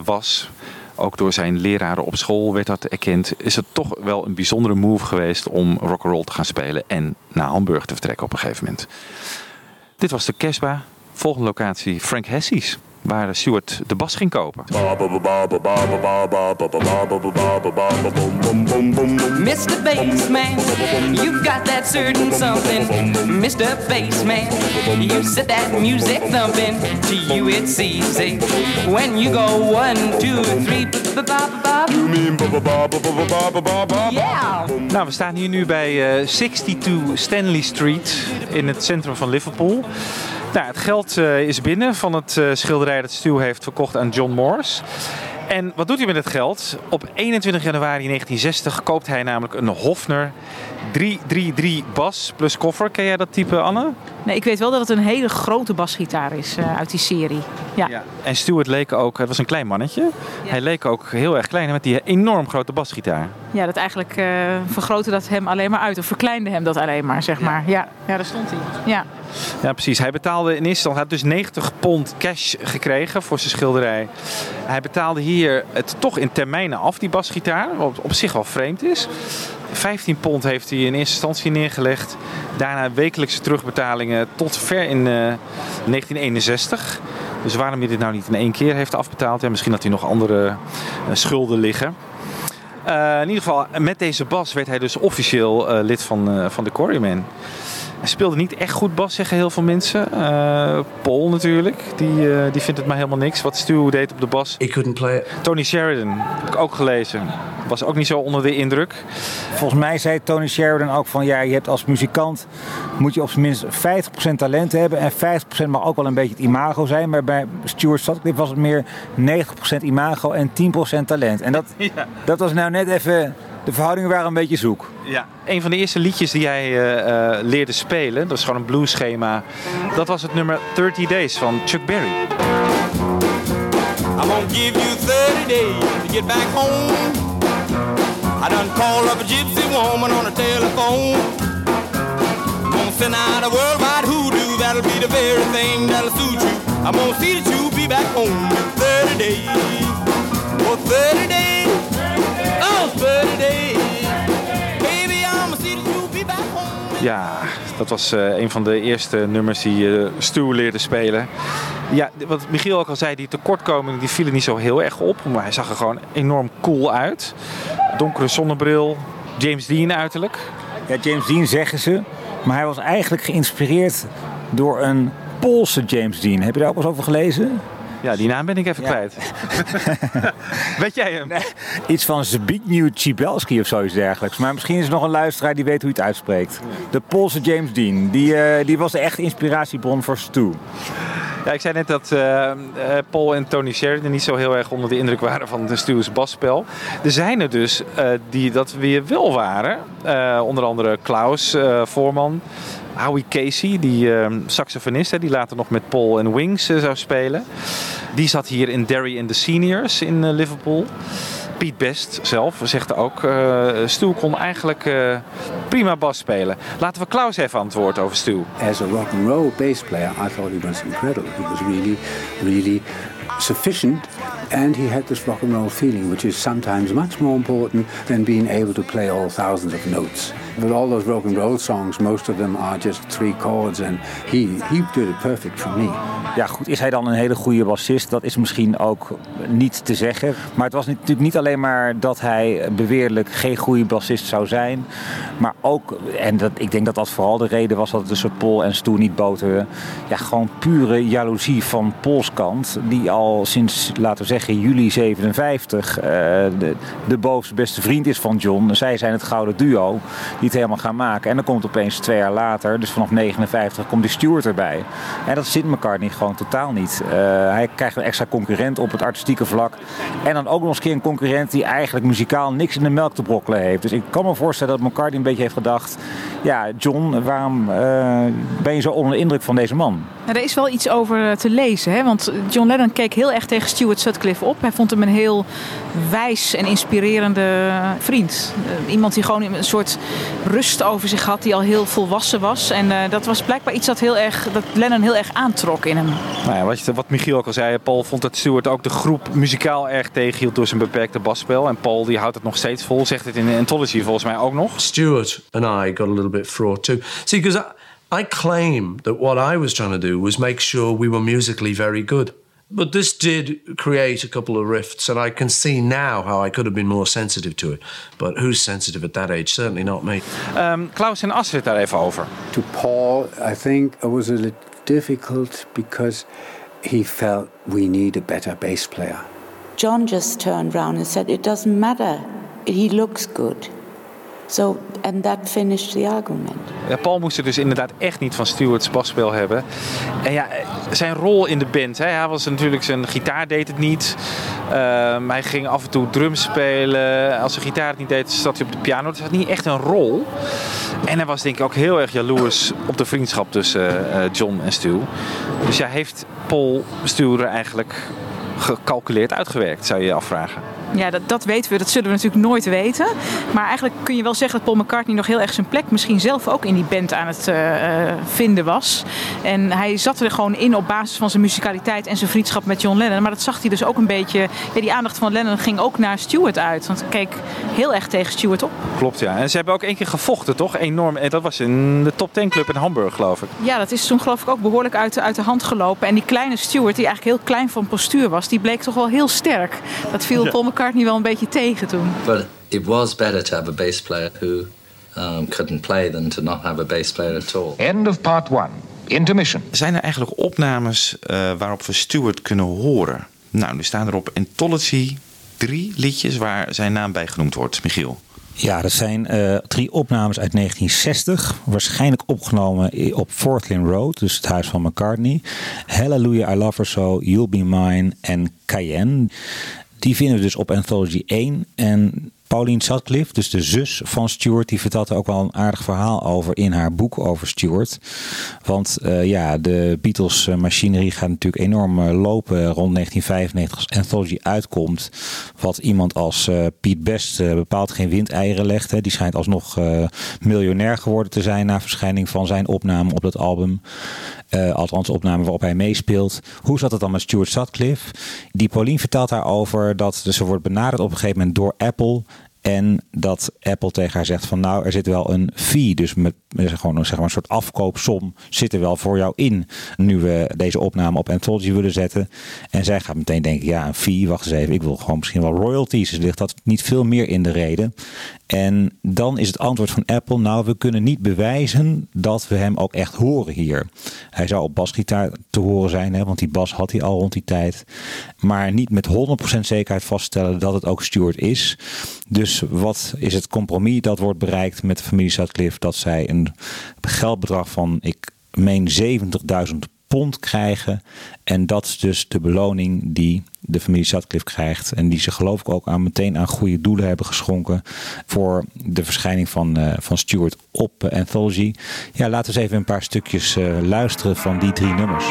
was, ook door zijn leraren op school werd dat erkend, is het toch wel een bijzondere move geweest om rock'n'roll te gaan spelen en naar Hamburg te vertrekken op een gegeven moment. Dit was de Kesba. Volgende locatie Frank Hessies, waar Stuart de bas ging kopen. Mr. Bassman, you got that certain something. Mr. Bassman, you set that music thumping. To you it's easy when you go one, two, three. You mean Yeah. Nou, we staan hier nu bij eh, 62 Stanley Street in het centrum van Liverpool. Nou, het geld eh, is binnen van het eh, schilderij dat Stu heeft verkocht aan John Morris. En wat doet hij met het geld? Op 21 januari 1960 koopt hij namelijk een Hofner 333 bas plus koffer. Ken jij dat type, Anne? Nee, ik weet wel dat het een hele grote basgitaar is eh, uit die serie. Ja. En Stuart leek ook, het was een klein mannetje. Hij leek ook heel erg klein met die enorm grote basgitaar. Ja, dat eigenlijk eh, vergrootte dat hem alleen maar uit. Of verkleinde hem dat alleen maar, zeg maar. Ja, ja daar stond hij. Ja. Ja, precies. Hij betaalde in eerste instantie, had dus 90 pond cash gekregen voor zijn schilderij. Hij betaalde hier het toch in termijnen af, die basgitaar, wat op zich wel vreemd is. 15 pond heeft hij in eerste instantie neergelegd. Daarna wekelijkse terugbetalingen tot ver in eh, 1961. Dus waarom hij dit nou niet in één keer heeft afbetaald? Ja, misschien dat hij nog andere eh, schulden liggen. Eh, in ieder geval, met deze bas werd hij dus officieel eh, lid van, eh, van de Quarrymen. Speelde niet echt goed bas, zeggen heel veel mensen. Eh, Paul natuurlijk, die, eh, die vindt het maar helemaal niks. Wat Stu deed op de bas. He couldn't play it. Tony Sheridan, heb ik ook gelezen. Was ook niet zo onder de indruk. Volgens mij zei Tony Sheridan ook van ja, je hebt als muzikant moet je op zijn minst 50% talent hebben en 50% mag ook wel een beetje het imago zijn. Maar bij Stuart Sutcliffe was het meer 90% imago en 10% talent. En dat, dat was nou net even, de verhoudingen waren een beetje zoek. Ja. Een van de eerste liedjes die jij eh, eh, leerde spelen, dat is gewoon een blueschema. Dat was het nummer 30 Days van Chuck Berry. I'm gonna give you 30 days to get back home. I done called up a gypsy woman on the telephone. I'm gonna send out a worldwide hoodoo, that'll be the very thing that'll suit you. I'm gonna see that you be back home in 30 days. Oh, 30 days. Ja, dat was eh, een van de eerste nummers die eh Stu leerde spelen. Ja, wat Michiel ook al zei, die tekortkomingen die vielen niet zo heel erg op. Maar hij zag er gewoon enorm cool uit. Donkere zonnebril, James Dean uiterlijk. Ja, James Dean zeggen ze, maar hij was eigenlijk geïnspireerd door een Poolse James Dean. Heb je daar ook eens over gelezen? Ja, die naam ben ik even kwijt. Weet jij hem? Iets van Zbigniew Cibelski of zoiets dergelijks. Maar misschien is er nog een luisteraar die weet hoe je het uitspreekt. De Poolse James Dean. Die, eh, die was de echte inspiratiebron voor Stu. Ja, ik zei net dat eh, eh, Paul en Tony Sheridan niet zo heel erg onder de indruk waren van de Stu's basspel. Er zijn er dus die dat weer wel waren. Onder andere Klaus Voorman. Howie Casey, die eh, saxofonist, hè, die later nog met Paul en Wings eh, zou spelen. Die zat hier in Derry in the Seniors in eh, Liverpool. Piet Best zelf zegt ook, eh Stu kon eigenlijk prima bas spelen. Laten we Klaus even woord over Stu. As a rock and roll bass player, I thought he was incredible. He was really, really sufficient, and he had this rock and roll feeling, which is sometimes much more important than being able to play all thousands of notes. With all those rock and roll songs, most of them are just three chords, and he he did it perfect for me. Ja, goed. Is hij dan een hele goede bassist? Dat is misschien ook niet te zeggen. Maar het was natuurlijk niet alleen maar dat hij beweerlijk geen goede bassist zou zijn. Maar ook, en dat, ik denk dat dat vooral de reden was dat het tussen Paul en Stu niet boterde. Ja, gewoon pure jaloezie van Pauls kant. Die al sinds, laten we zeggen, juli 57 eh, de, de bovenste beste vriend is van John. Zij zijn het gouden duo die het helemaal gaan maken. En dan komt opeens twee jaar later, dus vanaf 59, komt die Stewart erbij. En dat zit McCartney gewoon totaal niet. Eh, hij krijgt een extra concurrent op het artistieke vlak. En dan ook nog eens een concurrent die eigenlijk muzikaal niks in de melk te brokkelen heeft. Dus ik kan me voorstellen dat McCartney een beetje heeft gedacht... Ja, John, waarom eh, ben je zo onder de indruk van deze man? Nou, er is wel iets over te lezen. Hè? Want John Lennon keek heel erg tegen Stuart Sutcliffe op. Hij vond hem een heel wijs en inspirerende vriend. Uh, iemand die gewoon een soort rust over zich had, die al heel volwassen was. En uh, dat was blijkbaar iets dat, heel erg, dat Lennon heel erg aantrok in hem. Nou ja, wat, wat Michiel ook al zei, Paul vond dat Stuart ook de groep muzikaal erg tegenhield door zijn beperkte basspel. En Paul die houdt het nog steeds vol, zegt het in de Anthology volgens mij ook nog. Stuart and I got a little bit fraught too. See, because I, I claim that what I was trying to do was make sure we were musically very good. But this did create a couple of rifts, and I can see now how I could have been more sensitive to it. But who's sensitive at that age? Certainly not me. Um, Klaus en Astrid daar even over. To Paul, I think it was a little difficult because he felt we need a better bass player. John just turned around and said, It doesn't matter. He looks good. So, and that finished the argument. Ja, Paul moest er dus inderdaad echt niet van Stewart's basspel hebben. En ja, zijn rol in de band. Hè, hij was natuurlijk, zijn gitaar deed het niet. Um, hij ging af en toe drums spelen. Als zijn gitaar het niet deed, zat hij op de piano. Dat had niet echt een rol. En hij was denk ik ook heel erg jaloers op de vriendschap tussen uh, John en Stu. Dus ja, heeft Paul Stu er eigenlijk gecalculeerd uitgewerkt, zou je je afvragen. Ja, dat, dat weten we. Dat zullen we natuurlijk nooit weten. Maar eigenlijk kun je wel zeggen dat Paul McCartney nog heel erg zijn plek misschien zelf ook in die band aan het uh, vinden was. En hij zat er gewoon in op basis van zijn muzikaliteit en zijn vriendschap met John Lennon. Maar dat zag hij dus ook een beetje. Ja, die aandacht van Lennon ging ook naar Stewart uit. Want hij keek heel erg tegen Stewart op. Klopt, ja. En ze hebben ook één keer gevochten, toch? Enorm. En dat was in de top 10 club in Hamburg, geloof ik. Ja, dat is toen geloof ik ook behoorlijk uit de, uit de hand gelopen. En die kleine Stewart, die eigenlijk heel klein van postuur was, die bleek toch wel heel sterk. Dat viel. Paul McCartney wel een beetje tegen toen. But it was better to have a bass player who um, couldn't play than to not have a bass player at all. End of part one. Intermission. Zijn er eigenlijk opnames uh, waarop we Stewart kunnen horen? Nou, er staan er op Anthology drie liedjes waar zijn naam bij genoemd wordt. Michiel. Ja, dat zijn uh, drie opnames uit 1960. Waarschijnlijk opgenomen op Fort Lynn Road, dus het huis van McCartney. Hallelujah, I Love Her So, You'll Be Mine en Cayenne. Die vinden we dus op Anthology 1. En Pauline Sutcliffe, dus de zus van Stuart, die vertelt er ook wel een aardig verhaal over in haar boek over Stuart. Want uh, ja, de Beatles machinerie gaat natuurlijk enorm lopen rond 1995 als Anthology uitkomt. Wat iemand als uh, Piet Best uh, bepaald geen windeieren legt. Hè. Die schijnt alsnog miljonair geworden te zijn na verschijning van zijn opname op dat album. Althans opname waarop hij meespeelt. Hoe zat het dan met Stuart Sutcliffe? Die Pauline vertelt daarover dat ze wordt benaderd op een gegeven moment door Apple. En dat Apple tegen haar zegt van nou, er zit wel een fee. Dus met, gewoon zeg maar, een soort afkoopsom zit er wel voor jou in. Nu we deze opname op Anthology willen zetten. En zij gaat meteen denken, ja een fee, wacht eens even. Ik wil gewoon misschien wel royalties. Dus ligt dat niet veel meer in de reden. En dan is het antwoord van Apple, nou we kunnen niet bewijzen dat we hem ook echt horen hier. Hij zou op basgitaar te horen zijn, hè, want die bas had hij al rond die tijd. Maar niet met 100% zekerheid vaststellen dat het ook Stuart is. Dus wat is het compromis dat wordt bereikt met de familie Sutcliffe? Dat zij een geldbedrag van, ik meen 70.000 pond krijgen. En dat is dus de beloning die de familie Sutcliffe krijgt. En die ze geloof ik ook aan, meteen aan goede doelen hebben geschonken. Voor de verschijning van, uh, van Stuart op Anthology. Ja, laten we eens even een paar stukjes uh, luisteren van die drie nummers.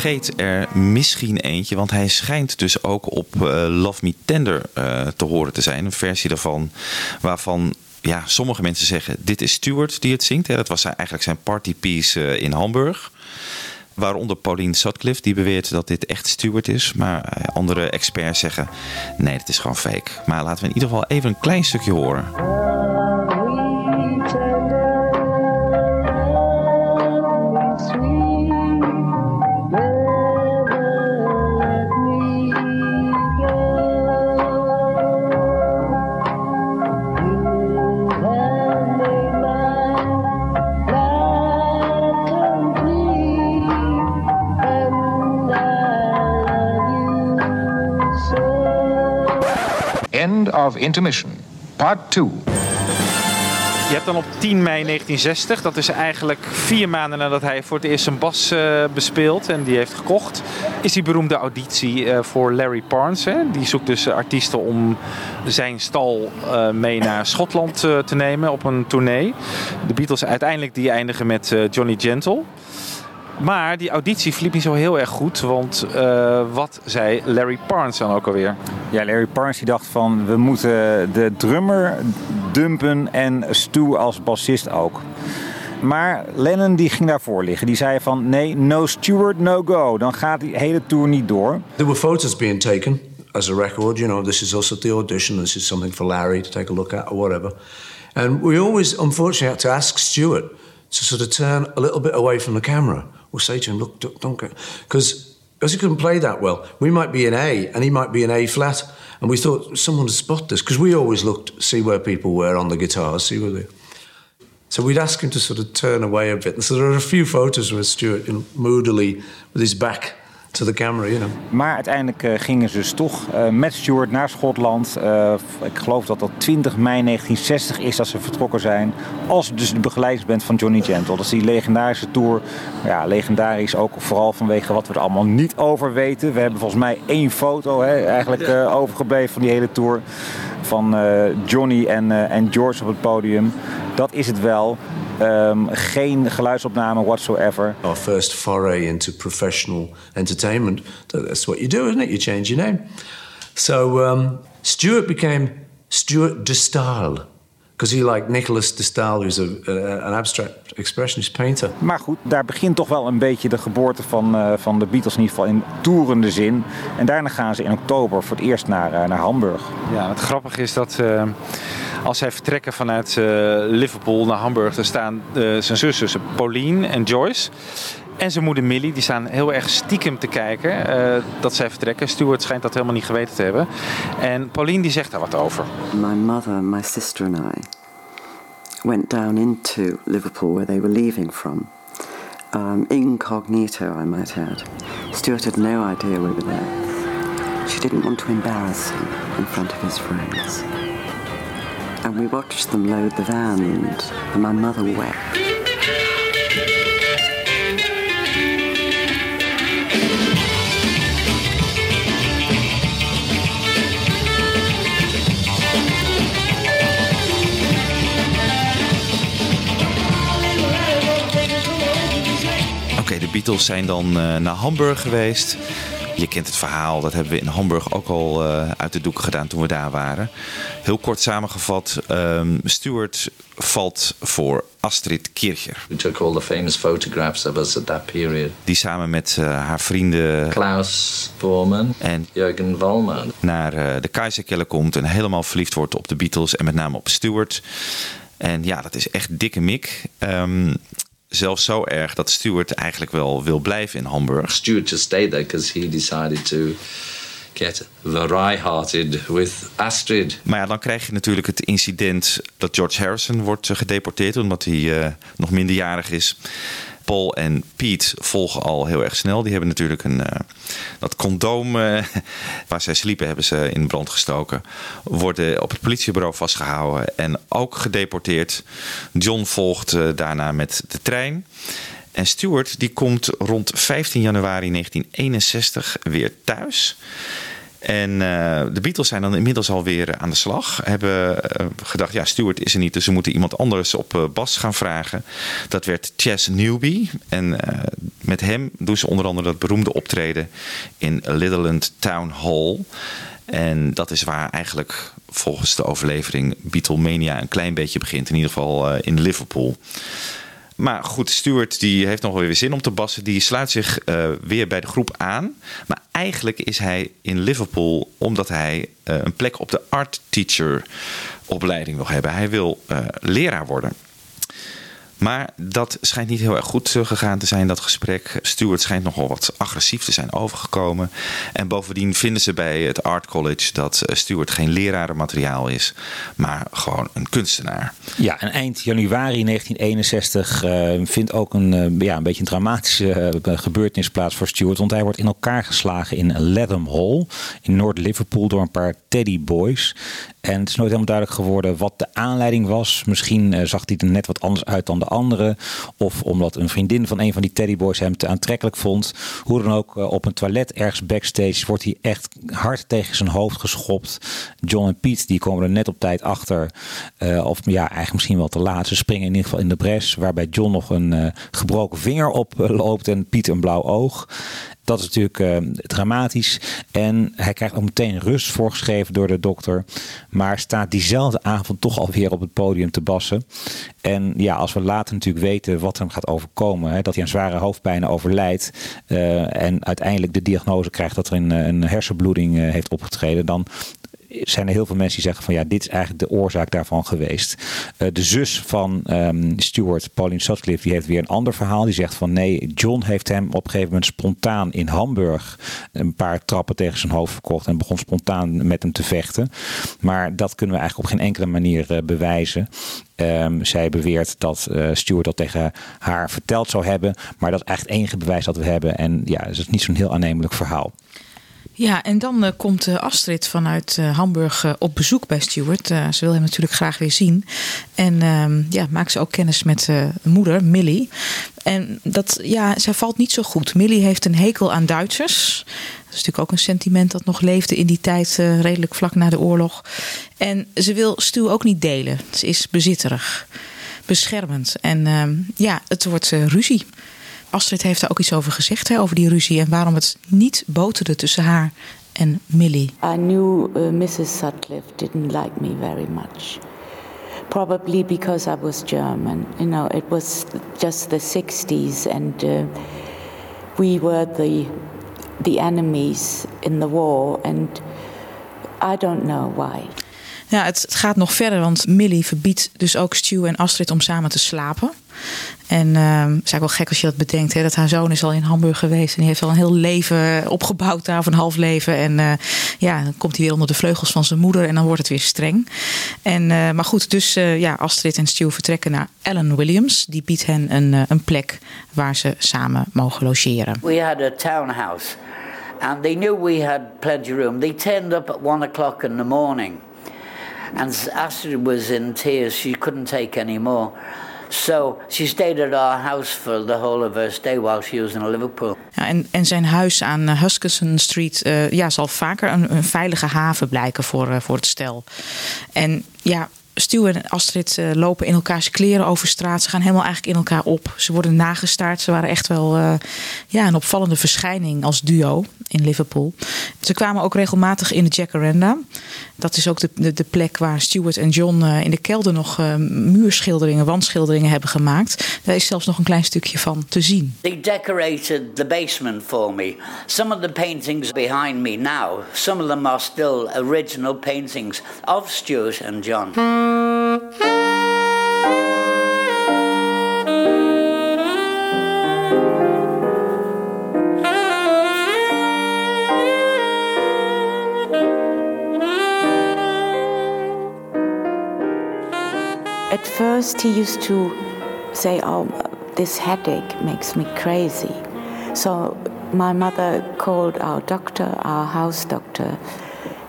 Vergeet er misschien eentje, want hij schijnt dus ook op eh, Love Me Tender eh, te horen te zijn. Een versie daarvan waarvan ja, sommige mensen zeggen: dit is Stewart die het zingt. Hè. Dat was eigenlijk zijn partypiece eh, in Hamburg. Waaronder Pauline Sutcliffe, die beweert dat dit echt Stewart is. Maar andere experts zeggen: nee, het is gewoon fake. Maar laten we in ieder geval even een klein stukje horen. Part 2. Je hebt dan op 10 mei 1960, dat is eigenlijk vier maanden nadat hij voor het eerst zijn bas eh, bespeelt en die heeft gekocht, is die beroemde auditie eh, voor Larry Parnes. Hè? Die zoekt dus artiesten om zijn stal eh, mee naar Schotland te nemen op een tournee. De Beatles uiteindelijk die eindigen met Johnny Gentle. Maar die auditie verliep niet zo heel erg goed, want eh, wat zei Larry Parnes dan ook alweer? Ja, Larry Parnes die dacht van we moeten de drummer dumpen en Stu als bassist ook. Maar Lennon die ging daarvoor liggen. Die zei van nee, no Stewart, no go. Dan gaat die hele tour niet door. There were photos being taken as a record. You know, this is us at the audition. This is something for Larry to take a look at or whatever. And we always, unfortunately, had to ask Stuart to sort of turn a little bit away from the camera. We'll say to him, look, don't- go. Because because he couldn't play that well, we might be in A and he might be in A flat. And we thought someone would spot this because we always looked, see where people were on the guitars, see where they. So we'd ask him to sort of turn away a bit. And so there are a few photos of Stuart know, moodily with his back to the camera, you know. Maar uiteindelijk eh, gingen ze dus toch eh, met Stewart naar Schotland. Eh, ik geloof dat dat 20 mei 1960 is dat ze vertrokken zijn. Als dus de begeleidingsband van Johnny Gentle. Dat is die legendarische tour. Ja, legendarisch ook vooral vanwege wat we er allemaal niet over weten. We hebben volgens mij één foto hè, eigenlijk eh, overgebleven van die hele tour. Van eh, Johnny en, eh, en George op het podium. Dat is het wel. Ehm, geen geluidsopname whatsoever. Our first foray into professional entertainment. That- That's what you do, isn't it? You change your name. So um, Stuart became Stuart de Stael. Because he liked Nicholas de Stael, who's an abstract expressionist painter. Maar goed, daar begint toch wel een beetje de geboorte van, eh, van de Beatles in ieder geval in toerende zin. En daarna gaan ze in oktober voor het eerst naar, eh, naar Hamburg. Ja, het grappige is dat eh, als zij vertrekken vanuit eh, Liverpool naar Hamburg, dan staan eh, zijn zussen Pauline en Joyce. En zijn moeder Millie, die staan heel erg stiekem te kijken eh, dat zij vertrekken. Stuart schijnt dat helemaal niet geweten te hebben. En Pauline die zegt daar wat over. My mother, my sister, and I went down into Liverpool where they were leaving from. Um, incognito, I might add. Stuart had no idea we were there. She didn't want to embarrass him in front of his friends. And we watched them load the van, and, my mother wept. Beatles zijn dan eh, naar Hamburg geweest. Je kent het verhaal, dat hebben we in Hamburg ook al eh, uit de doeken gedaan toen we daar waren. Heel kort samengevat, ehm Stuart valt voor Astrid Kircher. We took all the famous photographs of us at that period. Die samen met eh, haar vrienden Klaus Bormann en Jürgen Wallmann. naar eh, de Keizerkeller komt en helemaal verliefd wordt op de Beatles en met name op Stuart. En ja, dat is echt dikke mik. Ehm, zelfs zo erg dat Stuart eigenlijk wel wil blijven in Hamburg. Stuart just stayed there because he decided to get vry-hearted with Astrid. Maar ja, dan krijg je natuurlijk het incident dat George Harrison wordt eh, gedeporteerd omdat hij eh, nog minderjarig is. Paul en Pete volgen al heel erg snel. Die hebben natuurlijk een, eh, dat condoom waar zij sliepen, hebben ze in brand gestoken. Worden op het politiebureau vastgehouden en ook gedeporteerd. John volgt daarna met de trein. En Stuart die komt rond 15 januari 1961 weer thuis. En uh, de Beatles zijn dan inmiddels alweer aan de slag. Hebben uh, gedacht, ja, Stewart is er niet, dus ze moeten iemand anders op uh, bas gaan vragen. Dat werd Chess Newby. En met hem doen ze onder andere dat beroemde optreden in Littleland Town Hall. En dat is waar eigenlijk volgens de overlevering Beatlemania een klein beetje begint. In ieder geval in Liverpool. Maar goed, Stuart die heeft nog wel weer zin om te bassen. Die sluit zich uh, weer bij de groep aan. Maar eigenlijk is hij in Liverpool omdat hij uh, een plek op de art teacher opleiding wil hebben. Hij wil uh, leraar worden. Maar dat schijnt niet heel erg goed gegaan te zijn, dat gesprek. Stuart schijnt nogal wat agressief te zijn overgekomen. En bovendien vinden ze bij het Art College dat Stuart geen lerarenmateriaal is, maar gewoon een kunstenaar. Ja, en eind januari 1961 uh, vindt ook een, ja, een beetje een dramatische gebeurtenis plaats voor Stuart. Want hij wordt in elkaar geslagen in Latham Hall in Noord-Liverpool door een paar teddyboys. En het is nooit helemaal duidelijk geworden wat de aanleiding was. Misschien uh, zag hij er net wat anders uit dan de andere. Of omdat een vriendin van een van die teddyboys hem te aantrekkelijk vond. Hoe dan ook, uh, op een toilet ergens backstage wordt hij echt hard tegen zijn hoofd geschopt. John en Piet die komen er net op tijd achter. Uh, of ja, eigenlijk misschien wel te laat. Ze springen in ieder geval in de bres. Waarbij John nog een gebroken vinger oploopt en Piet een blauw oog. Dat is natuurlijk uh, dramatisch. En hij krijgt ook meteen rust voorgeschreven door de dokter. Maar staat diezelfde avond toch alweer op het podium te bassen. En ja, als we later natuurlijk weten wat hem gaat overkomen. Hè, dat hij aan zware hoofdpijn overlijdt. Uh, en uiteindelijk de diagnose krijgt dat er een, een hersenbloeding heeft opgetreden. Dan zijn er heel veel mensen die zeggen van ja, dit is eigenlijk de oorzaak daarvan geweest. Uh, de zus van um, Stuart, Pauline Sutcliffe, die heeft weer een ander verhaal. Die zegt van nee, John heeft hem op een gegeven moment spontaan in Hamburg een paar trappen tegen zijn hoofd verkocht en begon spontaan met hem te vechten. Maar dat kunnen we eigenlijk op geen enkele manier uh, bewijzen. Um, zij beweert dat uh, Stuart dat tegen haar verteld zou hebben. Maar dat is eigenlijk het enige bewijs dat we hebben. En ja, het is niet zo'n heel aannemelijk verhaal. Ja, en dan uh, komt uh, Astrid vanuit uh, Hamburg op bezoek bij Stuart. ze wil hem natuurlijk graag weer zien. En ehm, ja, maakt ze ook kennis met moeder, Millie. En dat, ja, zij valt niet zo goed. Millie heeft een hekel aan Duitsers. Dat is natuurlijk ook een sentiment dat nog leefde in die tijd, redelijk vlak na de oorlog. En ze wil Stu ook niet delen. Ze is bezitterig, beschermend. En ehm, ja, het wordt ruzie. Astrid heeft daar ook iets over gezegd, hè, over die ruzie en waarom het niet boterde tussen haar en Millie. I knew uh, Mrs. Sutcliffe didn't like me very much. Probably because I was German. You know, it was just the 60s and uh, we were the the enemies in the war and I don't know why. Ja, het, het gaat nog verder, want Millie verbiedt dus ook Stu en Astrid om samen te slapen. En uh, is eigenlijk wel gek als je dat bedenkt. Hè, dat haar zoon is al in Hamburg geweest. En die heeft al een heel leven opgebouwd daar, of een half leven. En uh, ja, dan komt hij weer onder de vleugels van zijn moeder. En dan wordt het weer streng. En, uh, maar goed, dus uh, ja, Astrid en Stu vertrekken naar Ellen Williams. Die biedt hen een, een plek waar ze samen mogen logeren. We had a townhouse. And they knew we had plenty room. They turned up at one o'clock in the morning. And Astrid was in tears. She couldn't take any more. So she stayed at our house for the whole of her stay while she was in Liverpool. Ja, en, en zijn huis aan Huskinson Street uh, ja, zal vaker een, een veilige haven blijken voor, uh, voor het stel. En ja, Stu en Astrid uh, lopen in elkaars kleren over straat. Ze gaan helemaal eigenlijk in elkaar op. Ze worden nagestaard. Ze waren echt wel uh, ja, een opvallende verschijning als duo in Liverpool. Ze kwamen ook regelmatig in de Jacaranda. Dat is ook de, de, de plek waar Stuart en John uh, in de kelder nog muurschilderingen, wandschilderingen hebben gemaakt. Daar is zelfs nog een klein stukje van te zien. They decorated the basement for me. Some of the paintings behind me now, some of them are still original paintings of Stuart and John. At first, he used to say, Oh, this headache makes me crazy. So my mother called our doctor, our house doctor,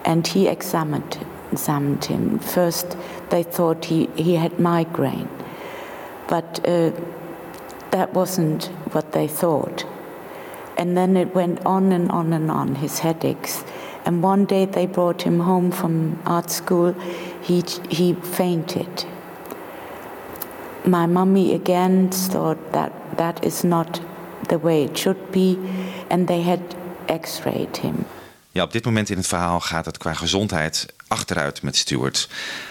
and he examined examined him. First, they thought he, he had migraine, but uh, that wasn't what they thought. And then it went on and on and on, his headaches. And one day they brought him home from art school. He, he fainted. My mummy again thought that that is not the way it should be, and they had x rayed him. Ja, op dit moment in het verhaal gaat het qua gezondheid achteruit met Stuart.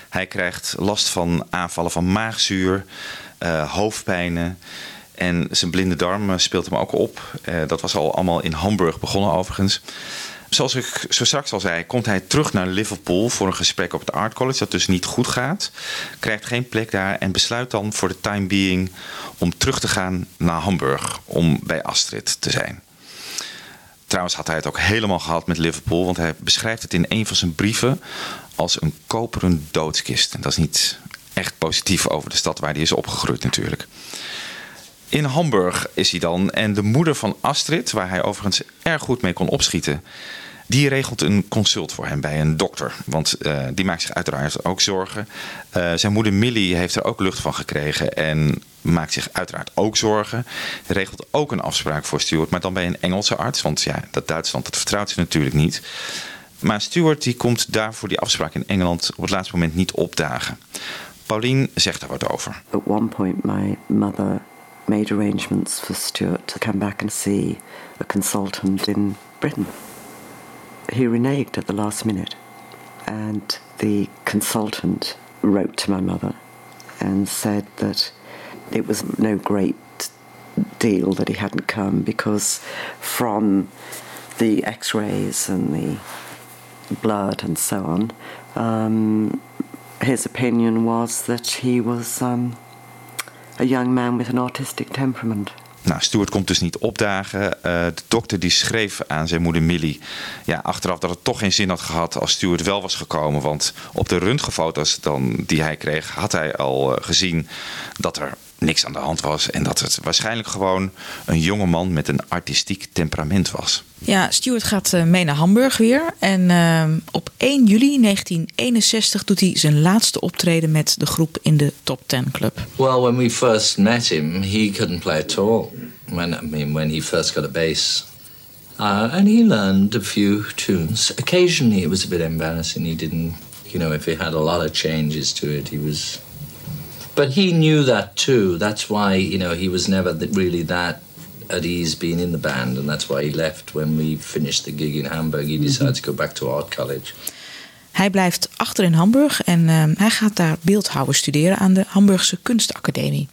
Hij krijgt last van aanvallen van maagzuur, uh, hoofdpijnen. En zijn blinde darm eh, speelt hem ook op. Uh, dat was al allemaal in Hamburg begonnen overigens. Zoals ik zo straks al zei, komt hij terug naar Liverpool voor een gesprek op het Art College, dat dus niet goed gaat. Krijgt geen plek daar en besluit dan voor de time being om terug te gaan naar Hamburg om bij Astrid te zijn. Trouwens had hij het ook helemaal gehad met Liverpool, want hij beschrijft het in een van zijn brieven als een koperen doodskist. En dat is niet echt positief over de stad waar hij is opgegroeid natuurlijk. In Hamburg is hij dan en de moeder van Astrid, waar hij overigens erg goed mee kon opschieten, die regelt een consult voor hem bij een dokter. Want uh, die maakt zich uiteraard ook zorgen. Uh, zijn moeder Millie heeft er ook lucht van gekregen en maakt zich uiteraard ook zorgen. Regelt ook een afspraak voor Stuart, maar dan bij een Engelse arts. Want ja, dat Duitsland, dat vertrouwt ze natuurlijk niet. Maar Stuart die komt daar voor die afspraak in Engeland op het laatste moment niet opdagen. Pauline zegt daar wat over. At one point my mother made arrangements for Stuart to come back and see a consultant in Britain. He reneged at the last minute, and the consultant wrote to my mother and said that it was no great deal that he hadn't come because from the x rays and the blood and so on, um, his opinion was that he was um, a young man with an autistic temperament. Nou, Stuart komt dus niet opdagen. Uh, de dokter die schreef aan zijn moeder Millie ja, achteraf dat het toch geen zin had gehad als Stuart wel was gekomen. Want op de röntgenfoto's dan, die hij kreeg had hij al uh, gezien dat er niks aan de hand was. En dat het waarschijnlijk gewoon een jonge man met een artistiek temperament was. Ja, Stuart gaat uh, mee naar Hamburg weer. En uh, op 1 juli 1961 doet hij zijn laatste optreden met de groep in de Top Ten Club. Well, when we first met him, he couldn't play at all. When, I mean, when he first got a bass. Uh, and he learned a few tunes. Occasionally it was a bit embarrassing. He didn't, you know, if he had a lot of changes to it, he was but he knew that too. That's why you know he was never really that at ease being in the band, and that's why he left when we finished the gig in Hamburg. He decided to go back to art college. Hij blijft achter in Hamburg en uh, hij gaat daar beeldhouwen studeren aan de Hamburgse Kunstacademie.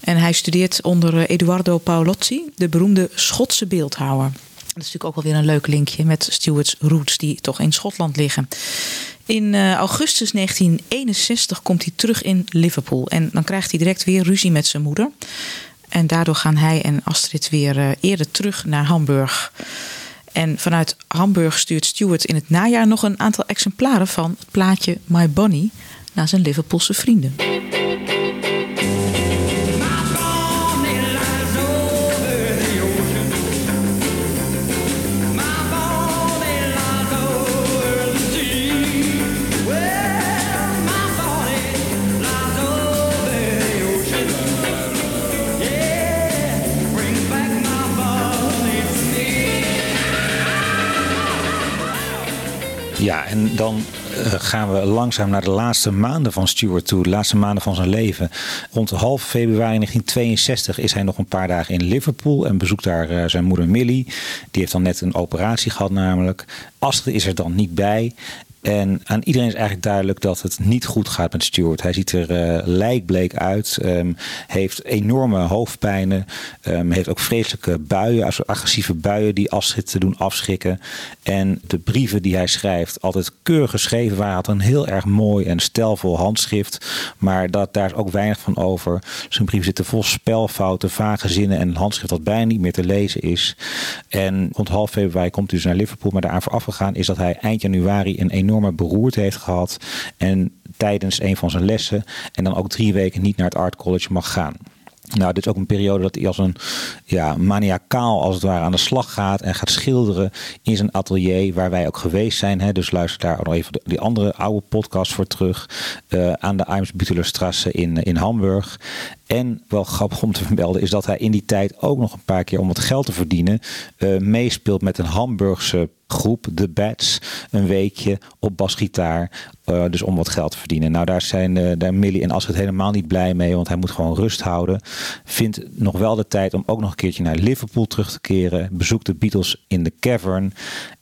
En hij studeert onder Eduardo Paolozzi, de beroemde Schotse beeldhouwer. Dat is natuurlijk ook wel weer een leuk linkje met Stuart's roots, die toch in Schotland liggen. In uh, augustus 1961 komt hij terug in Liverpool. En dan krijgt hij direct weer ruzie met zijn moeder. En daardoor gaan hij en Astrid weer uh, eerder terug naar Hamburg. En vanuit Hamburg stuurt Stuart in het najaar nog een aantal exemplaren van het plaatje My Bonnie naar zijn Liverpoolse vrienden. Ja, en dan uh, gaan we langzaam naar de laatste maanden van Stuart toe. De laatste maanden van zijn leven. Rond half februari 1962 is hij nog een paar dagen in Liverpool. En bezoekt daar uh, zijn moeder Millie. Die heeft dan net een operatie gehad namelijk. Astrid is er dan niet bij. En aan iedereen is eigenlijk duidelijk dat het niet goed gaat met Stuart. Hij ziet er uh, lijkbleek uit, um, heeft enorme hoofdpijnen, um, heeft ook vreselijke buien, agressieve buien die Astrid te doen afschrikken. En de brieven die hij schrijft, altijd keurig geschreven waren, had een heel erg mooi en stijlvol handschrift. Maar dat, daar is ook weinig van over. Zijn brieven zitten vol spelfouten, vage zinnen en een handschrift dat bijna niet meer te lezen is. En rond half februari komt hij dus naar Liverpool, maar daaraan voorafgegaan is dat hij eind januari een enorme enorme beroerte heeft gehad. En tijdens een van zijn lessen. En dan ook drie weken niet naar het Art College mag gaan. Nou, dit is ook een periode dat hij als een ja, maniacaal als het ware aan de slag gaat en gaat schilderen in zijn atelier, waar wij ook geweest zijn. Hè. Dus luister daar nog even die andere oude podcast voor terug. Uh, aan de Eimsbüttelerstrasse in, in Hamburg. En wel grappig om te vermelden is dat hij in die tijd ook nog een paar keer om wat geld te verdienen uh, meespeelt met een Hamburgse groep, de Bats, een weekje op basgitaar. Uh, dus om wat geld te verdienen. Nou, daar zijn uh, daar Millie en Astrid helemaal niet blij mee, want hij moet gewoon rust houden. Vindt nog wel de tijd om ook nog een keertje naar Liverpool terug te keren. Bezoekt de Beatles in de Cavern.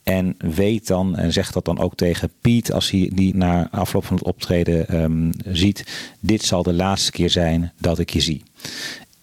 En weet dan, en zegt dat dan ook tegen Piet als hij die na afloop van het optreden um, ziet: Dit zal de laatste keer zijn dat ik je zie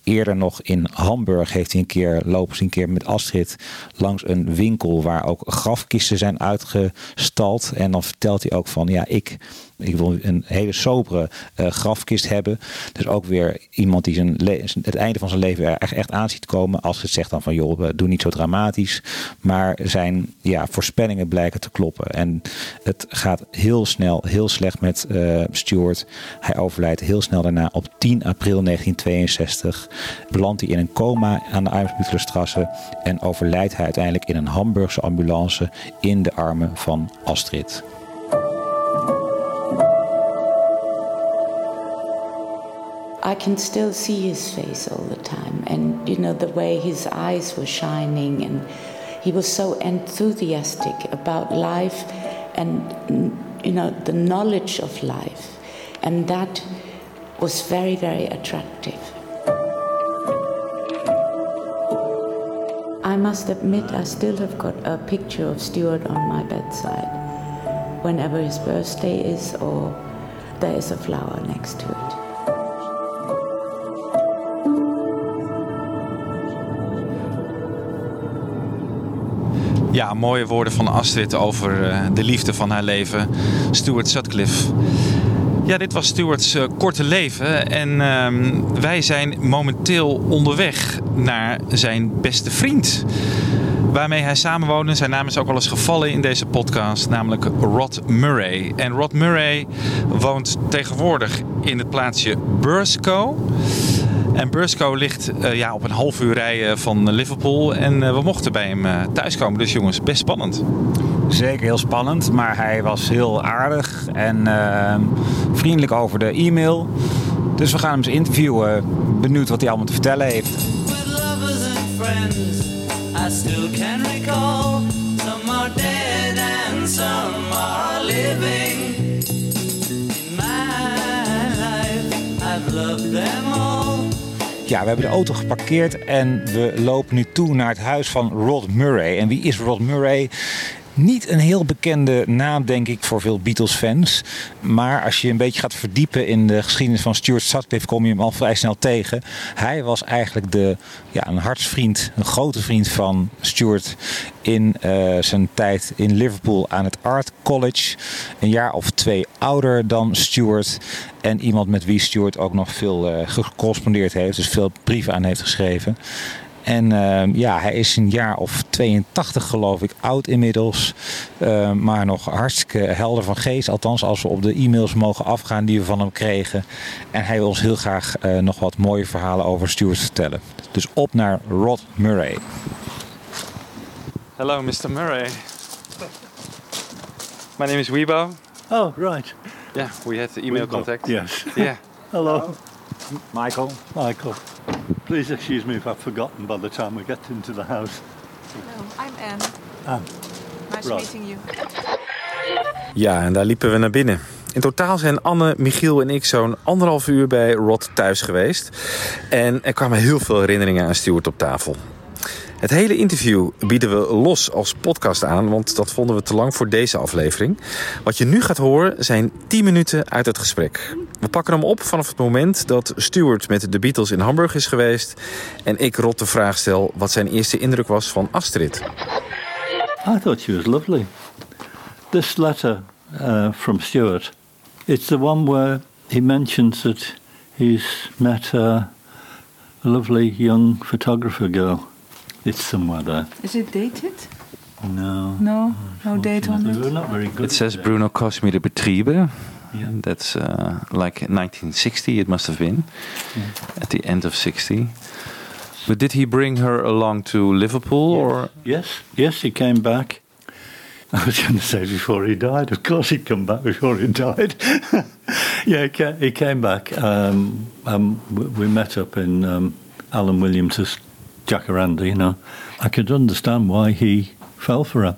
eerder nog in Hamburg heeft hij een keer lopen een keer met Astrid langs een winkel waar ook grafkisten zijn uitgestald. En dan vertelt hij ook van ja, ik ik wil een hele sobere uh, grafkist hebben. Dus ook weer iemand die zijn het einde van zijn leven er echt, echt aan ziet komen. Als het zegt dan van joh, doe niet zo dramatisch. Maar zijn ja, voorspellingen blijken te kloppen. En het gaat heel snel, heel slecht met uh, Stuart. Hij overlijdt heel snel daarna op 10 april 1962. Belandt hij in een coma aan de Eimsbüttelerstrasse. En overlijdt hij uiteindelijk in een Hamburgse ambulance in de armen van Astrid. I can still see his face all the time, and you know, the way his eyes were shining, and he was so enthusiastic about life and, you know, the knowledge of life, and that was very, very attractive. I must admit, I still have got a picture of Stuart on my bedside whenever his birthday is or there is a flower next to it. Ja, mooie woorden van Astrid over uh, de liefde van haar leven. Stuart Sutcliffe. Ja, dit was Stuarts uh, korte leven. En uh, wij zijn momenteel onderweg naar zijn beste vriend. Waarmee hij samenwoonde. Zijn naam is ook wel eens gevallen in deze podcast. Namelijk Rod Murray. En Rod Murray woont tegenwoordig in het plaatsje Burscough. En Burscough ligt uh, ja, op een half uur rijden van Liverpool. En uh, we mochten bij hem uh, thuiskomen. Dus jongens, best spannend. Zeker heel spannend. Maar hij was heel aardig en vriendelijk over de e-mail. Dus we gaan hem eens interviewen. Benieuwd wat hij allemaal te vertellen heeft. I still can recall Some are dead and some are living In my life I've loved them all ja, we hebben de auto geparkeerd en we lopen nu toe naar het huis van Rod Murray. En wie is Rod Murray? Niet een heel bekende naam, denk ik, voor veel Beatles-fans. Maar als je een beetje gaat verdiepen in de geschiedenis van Stuart Sutcliffe, kom je hem al vrij snel tegen. Hij was eigenlijk de, ja, een hartsvriend, een grote vriend van Stuart in uh, zijn tijd in Liverpool aan het Art College. Een jaar of twee ouder dan Stuart. En iemand met wie Stuart ook nog veel uh, gecorrespondeerd heeft, dus veel brieven aan heeft geschreven. En uh, ja, hij is een jaar of 82 geloof ik oud inmiddels. Uh, maar nog hartstikke helder van geest. Althans als we op de e-mails mogen afgaan die we van hem kregen. En hij wil ons heel graag uh, nog wat mooie verhalen over Stuart vertellen. Dus op naar Rod Murray. Hello Mr. Murray. My name is Weibo. Oh, right. Yeah, we had the email Weibo, contact. Yes. Yeah. Hello. Michael. Michael. Please excuse me if I've forgotten by the time we get into the house. Hello, I'm Anne. Ah, Nice right. meeting you. Ja, en daar liepen we naar binnen. In totaal zijn Anne, Michiel en ik zo'n anderhalf uur bij Rod thuis geweest. En er kwamen heel veel herinneringen aan Stuart op tafel. Het hele interview bieden we los als podcast aan, want dat vonden we te lang voor deze aflevering. Wat je nu gaat horen zijn 10 minuten uit het gesprek. We pakken hem op vanaf het moment dat Stuart met de Beatles in Hamburg is geweest en ik Rod de vraag stel wat zijn eerste indruk was van Astrid. I thought she was lovely. This letter uh, from Stuart, it's the one where he mentions that he's met a lovely young photographer girl. It's somewhere there. Is it dated? No. No, no date on We're it. not very good. It says Bruno Cosme Betriebe. That's uh, like 1960 it must have been. At the end of 60. But did he bring her along to Liverpool or Yes, yes, he came back. I was going to say before he died. Of course, he'd come back before he died. yeah, he came, back. Um, um, we, met up in um, Alan Williams' Jacaranda, you know. I could understand why he fell for her.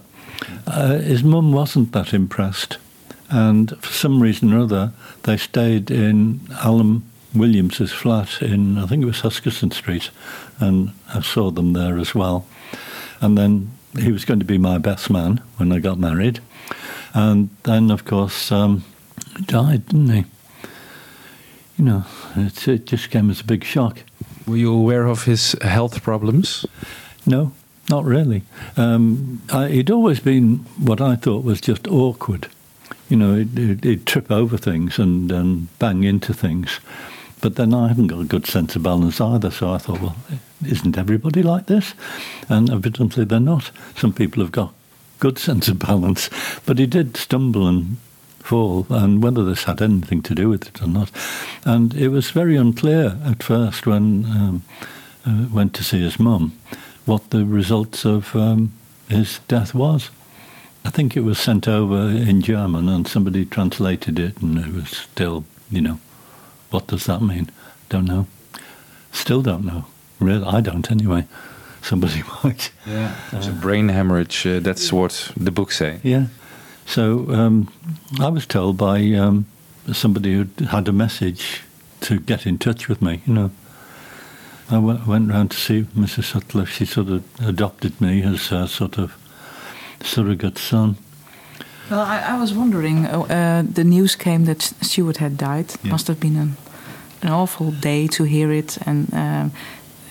Uh, his mum wasn't that impressed, and for some reason or other, they stayed in Alan Williams's flat in I think it was Huskisson Street, and I saw them there as well. And then he was going to be my best man when I got married, and then of course um, he died, didn't he? You know, it, it just came as a big shock. Were you aware of his health problems? No, not really. Um, I, he'd always been what I thought was just awkward. You know, he'd, he'd, he'd trip over things and, and bang into things. But then I haven't got a good sense of balance either, so I thought, well, isn't everybody like this? And evidently they're not. Some people have got good sense of balance, but he did stumble and fall, and whether this had anything to do with it or not. And it was very unclear at first when um, uh, went to see his mum what the results of um, his death was. I think it was sent over in German, and somebody translated it, and it was still, you know, what does that mean? Don't know. Still don't know. Really, I don't anyway. Somebody might. Yeah. It's a brain hemorrhage. Uh, that's what the books say. Yeah. So um, I was told by um, somebody who had a message to get in touch with me. You know, I w- went round to see Mrs. Sutcliffe. She sort of adopted me as a sort of surrogate son. Well, I, I was wondering. Uh, uh, the news came that Stuart had died. Yeah. Must have been an, an awful day to hear it, and um,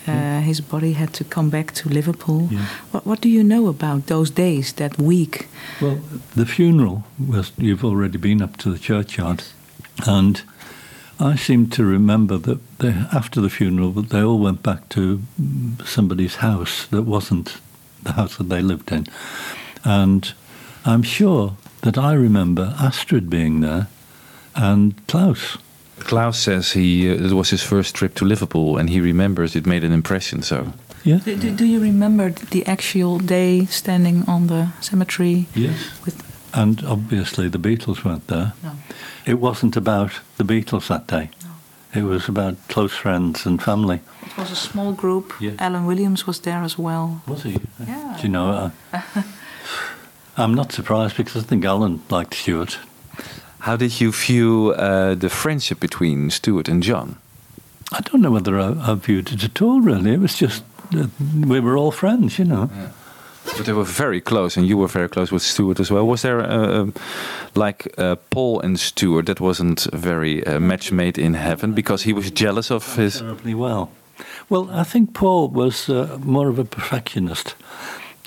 uh, his body had to come back to Liverpool. Yeah. What, what do you know about those days, that week? Well, the funeral was. You've already been up to the churchyard, and I seem to remember that they, after the funeral, they all went back to somebody's house that wasn't the house that they lived in, and I'm sure that I remember Astrid being there, and Klaus. Klaus says he uh, it was his first trip to Liverpool, and he remembers it made an impression. So Yeah. Do, do, do you remember the actual day standing on the cemetery? Yes. With And obviously the Beatles weren't there. No. It wasn't about the Beatles that day. No. It was about close friends and family. it was a small group. Yeah. Alan Williams was there as well. Was he? Yeah. Do you know? Uh, I'm not surprised because I think Alan liked Stuart. How did you view uh, the friendship between Stuart and John? I don't know whether I, I viewed it at all. Really, it was just uh, we were all friends, you know. But they were very close, and you were very close with Stuart as well. Was there, uh, um, like uh, Paul and Stuart, that wasn't very uh, match made in heaven because he was jealous of his. terribly well. Well, I think Paul was uh, more of a perfectionist.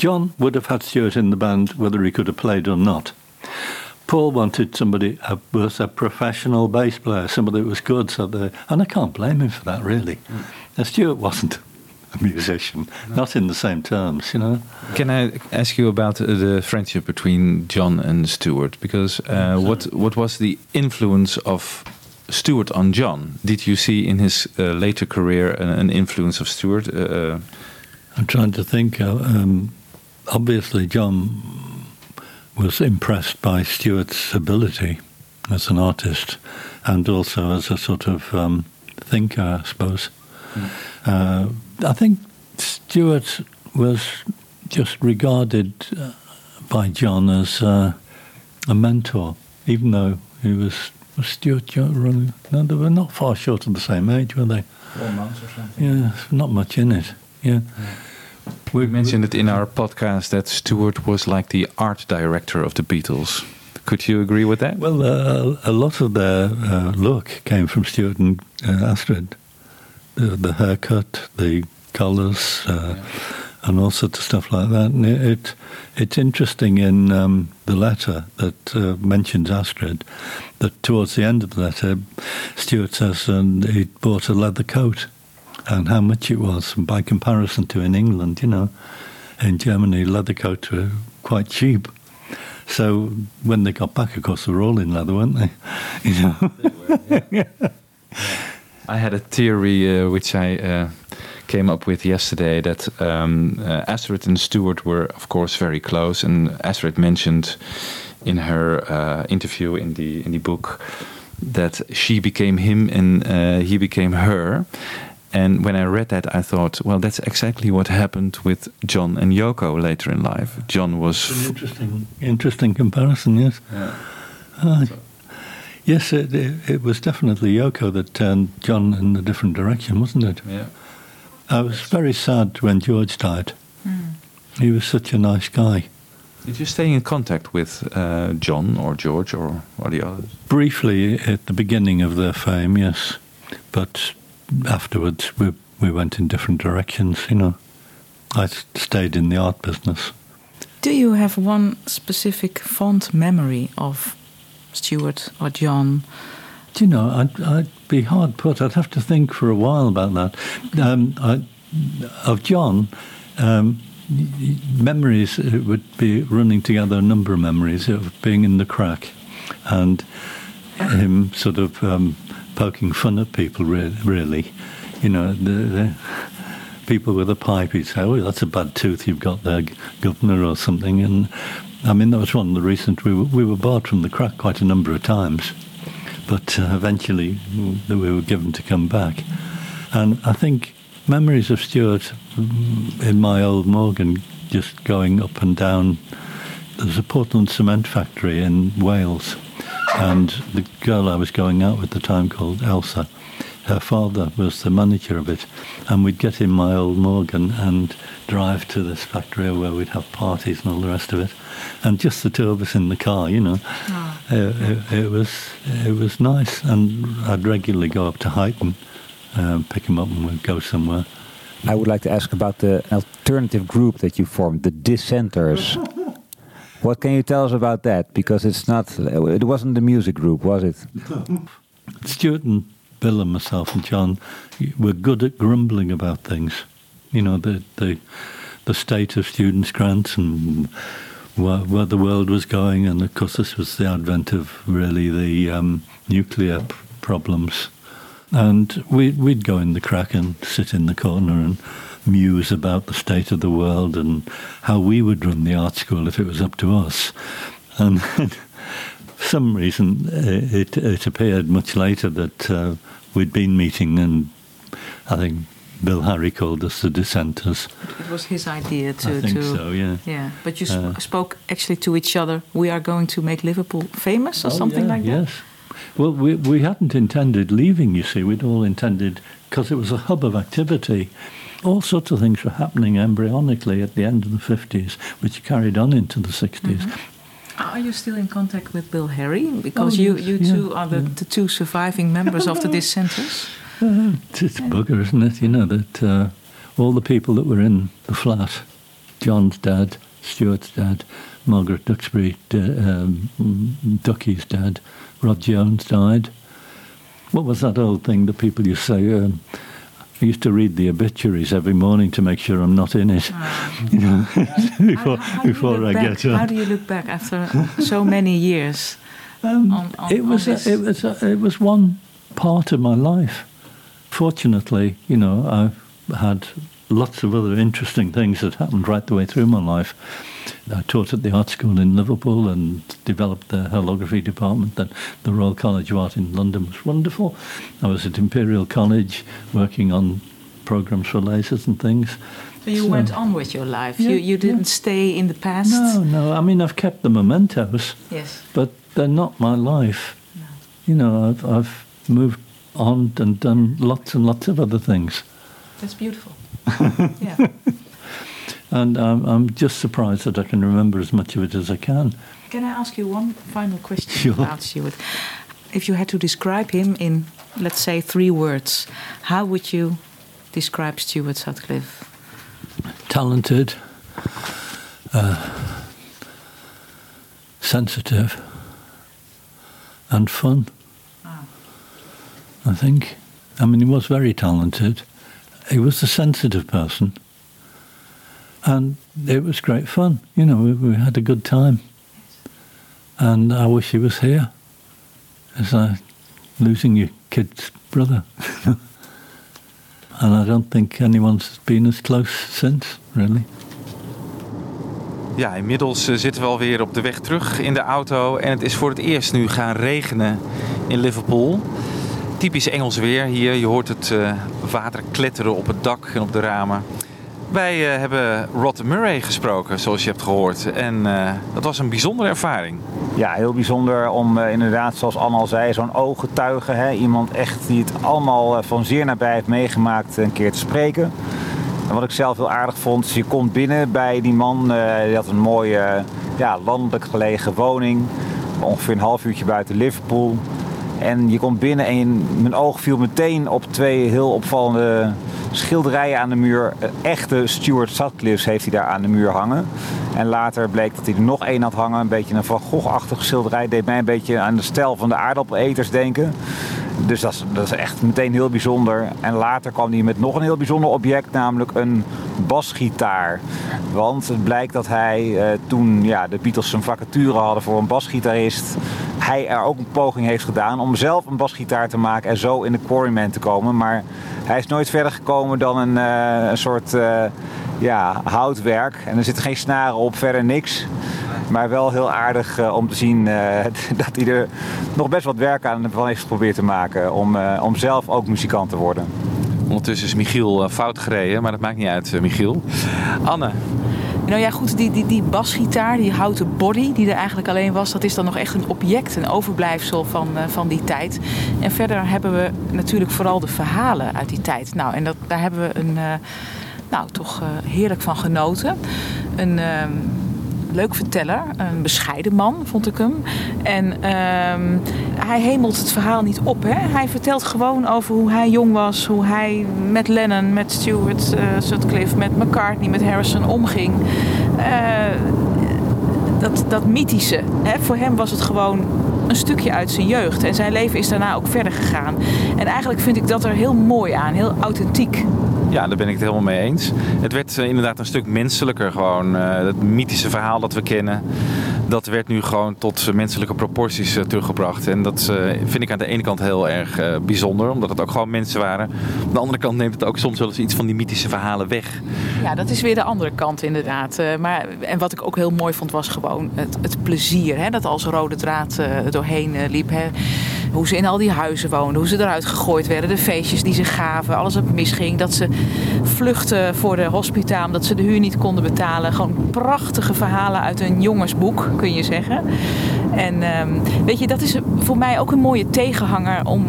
John would have had Stuart in the band whether he could have played or not. Paul wanted somebody who was a professional bass player, somebody that was good. So the, and I can't blame him for that, really. And Stuart wasn't a musician, not in the same terms, you know. Can I ask you about uh, the friendship between John and Stuart? Because uh, what what was the influence of Stuart on John? Did you see in his uh, later career an, an influence of Stuart? Uh, uh, I'm trying to think. Uh, um, obviously, John was impressed by Stuart's ability as an artist and also as a sort of um, thinker, I suppose. Uh, I think Stuart was just regarded uh, by John as uh, a mentor, even though he was, was Stuart. John, no, they were not far short of the same age, were they? Four months or something. Yeah, not much in it. Yeah. We mentioned it in our podcast that Stuart was like the art director of the Beatles. Could you agree with that? Well, uh, a lot of their uh, look came from Stuart and uh, Astrid. The, the haircut, the colours, uh, and all sorts of stuff like that. And it, it it's interesting in um, the letter that uh, mentions Astrid that towards the end of the letter, Stuart says and he bought a leather coat and how much it was by comparison to in England, you know, in Germany leather coats were quite cheap. So when they got back, of course, they were all in leather, weren't they? You know. I had a theory uh, which I uh, came up with yesterday that um, uh, Astrid and Stuart were, of course, very close, and Astrid mentioned in her uh, interview in the in the book that she became him and uh, he became her, And when I read that, I thought, well, that's exactly what happened with John and Yoko later in life. John was. An interesting, interesting comparison, yes. Yeah. Ah, yes, it, it, it was definitely Yoko that turned John in a different direction, wasn't it? Yeah. I was very sad when George died. Hmm. He was such a nice guy. Did you stay in contact with uh, John or George or, or the others? Briefly at the beginning of their fame, yes, but afterwards we we went in different directions. You know, I stayed in the art business. Do you have one specific fond memory of Stuart or John? Do you know, I'd, I'd be hard put. I'd have to think for a while about that. Um, I, of John, um, memories it would be running together. A number of memories of being in the crack, and him sort of um, poking fun at people. Re- really, you know, the, the people with a pipe. He'd say, "Oh, that's a bad tooth you've got there, governor, or something." And I mean, that was one of the reasons we were, we were barred from the crack quite a number of times but uh, eventually we were given to come back. And I think memories of Stuart mm, in my old Morgan, just going up and down. There's a Portland cement factory in Wales, and the girl I was going out with at the time called Elsa. Her father was the manager of it, and we'd get in my old Morgan and drive to this factory where we'd have parties and all the rest of it, and just the two of us in the car, you know. It, it, it was it was nice, and I'd regularly go up to Highton, um, pick him up, and we'd go somewhere. I would like to ask about the alternative group that you formed, the Dissenters. What can you tell us about that? Because it's not, it wasn't the music group, was it? Stuart and Bill and myself and John were good at grumbling about things. You know, the the, the state of students' grants and where, where the world was going, and of course this was the advent of really the um, nuclear problems. And we, we'd go in the crack and sit in the corner and muse about the state of the world and how we would run the art school if it was up to us. And for some reason, uh, it, it appeared much later that uh, we'd been meeting, and I think Bill Harry called us the dissenters. It was his idea to. I think to so, yeah. Yeah, but you sp- Uh, spoke actually to each other. We are going to make Liverpool famous, or Oh, something yeah, like that. Yes. Well, we, we hadn't intended leaving, you see. We'd all intended, because it was a hub of activity. All sorts of things were happening embryonically at the end of the 50s, which carried on into the 60s. Are you still in contact with Bill Harry? Because Oh, you, yes, you yeah, two are the, the two surviving members of the dissenters. Uh, it's, it's a bugger, isn't it? You know, that uh, all the people that were in the flat, John's dad, Stuart's dad, Margaret Duxbury, d- um, Ducky's dad, Rod Jones died. What was that old thing that people used to say? Um, I used to read the obituaries every morning to make sure I'm not in it. You know, before, How you before I back? get How do you look back after so many years? on, on, Um, it on was a, it was a, it was one part of my life. Fortunately, you know, I've had lots of other interesting things that happened right the way through my life. I taught at the art school in Liverpool and developed the holography department. Then the Royal College of Art in London was wonderful. I was at Imperial College working on programs for lasers and things. So you So- went on with your life. Yeah, you you didn't stay in the past. No, no. I mean, I've kept the mementos. Yes. But they're not my life. No. You know, I've, I've moved on and done lots and lots of other things. That's beautiful. yeah. And I'm, I'm just surprised that I can remember as much of it as I can. Can I ask you one final question Sure. about Stuart? If you had to describe him in, let's say, three words, how would you describe Stuart Sutcliffe? Talented, uh, sensitive, and fun. I think. I mean, he was very talented. He was a sensitive person. And it was great fun. You know, we, we had a good time. And I wish he was here. It's like losing your kid's brother. and I don't think anyone's been as close since, really. Ja, inmiddels eh, zitten we alweer op de weg terug in de auto. En het is voor het eerst nu gaan regenen in Liverpool. Typisch Engels weer hier. Je hoort het eh, water kletteren op het dak en op de ramen. Wij eh, hebben Rod Murray gesproken, zoals je hebt gehoord. En eh, dat was een bijzondere ervaring. Ja, heel bijzonder om eh, inderdaad, zoals Anne al zei, zo'n ooggetuige, hè, iemand echt die het allemaal van zeer nabij heeft meegemaakt, een keer te spreken. En wat ik zelf heel aardig vond, je komt binnen bij die man, die had een mooie ja, landelijk gelegen woning, ongeveer een half uurtje buiten Liverpool. En je komt binnen en mijn oog viel meteen op twee heel opvallende schilderijen aan de muur. Een echte Stuart Sutcliffe heeft hij daar aan de muur hangen. En later bleek dat hij er nog één had hangen. Een beetje een Van Gogh-achtige schilderij. Deed mij een beetje aan de stijl van de aardappeleters denken. Dus dat is, dat is echt meteen heel bijzonder. En later kwam hij met nog een heel bijzonder object, namelijk een basgitaar. Want het blijkt dat hij eh, toen ja, de Beatles een vacature hadden voor een basgitarist, hij er ook een poging heeft gedaan om zelf een basgitaar te maken en zo in de Quarryman te komen. Maar hij is nooit verder gekomen dan een, eh, een soort eh, ja, houtwerk. En er zitten geen snaren op, verder niks. Maar wel heel aardig eh, om te zien eh, dat hij er nog best wat werk aan van heeft geprobeerd te maken. Om, eh, om zelf ook muzikant te worden. Ondertussen is Michiel fout gereden, maar dat maakt niet uit, Michiel. Anne, Nou ja, goed, die, die, die basgitaar, die houten body die er eigenlijk alleen was, dat is dan nog echt een object, een overblijfsel van, eh, van die tijd. En verder hebben we natuurlijk vooral de verhalen uit die tijd. Nou, en dat, daar hebben we een, eh, nou, toch eh, heerlijk van genoten. Een ehm, leuk verteller, een bescheiden man, vond ik hem. En ehm, hij hemelt het verhaal niet op. Hè? Hij vertelt gewoon over hoe hij jong was, hoe hij met Lennon, met Stewart eh, Sutcliffe, met McCartney, met Harrison omging. Eh, dat, dat mythische. Hè? Voor hem was het gewoon een stukje uit zijn jeugd. En zijn leven is daarna ook verder gegaan. En eigenlijk vind ik dat er heel mooi aan, heel authentiek. Ja, daar ben ik het helemaal mee eens. Het werd eh, inderdaad een stuk menselijker gewoon. Eh, het mythische verhaal dat we kennen, dat werd nu gewoon tot menselijke proporties eh, teruggebracht. En dat vind ik aan de ene kant heel erg bijzonder, omdat het ook gewoon mensen waren. Aan de andere kant neemt het ook soms wel eens iets van die mythische verhalen weg. Ja, dat is weer de andere kant inderdaad. Maar, en wat ik ook heel mooi vond was gewoon het, het plezier. Hè, dat als rode draad doorheen liep. Hè. Hoe ze in al die huizen woonden. Hoe ze eruit gegooid werden. De feestjes die ze gaven. Alles wat misging. Dat ze vluchtten voor de hospitaal. Omdat ze de huur niet konden betalen. Gewoon prachtige verhalen uit een jongensboek kun je zeggen. En ehm, weet je, dat is voor mij ook een mooie tegenhanger om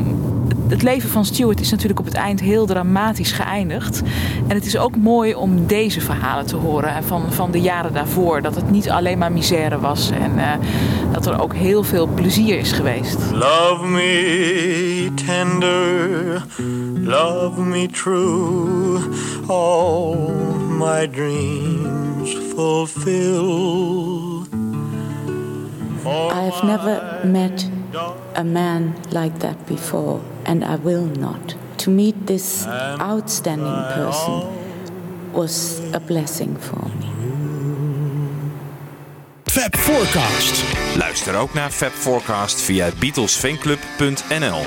het leven van Stuart is natuurlijk op het eind heel dramatisch geëindigd. En het is ook mooi om deze verhalen te horen en van, van de jaren daarvoor. Dat het niet alleen maar misère was en eh, dat er ook heel veel plezier is geweest. Love me tender, love me true, all my dreams fulfill. I have never met a man like that before, and I will not. To meet this outstanding person was a blessing for me. Fab Forecast. Luister ook naar Fab Forecast via beatlesfanclub.nl.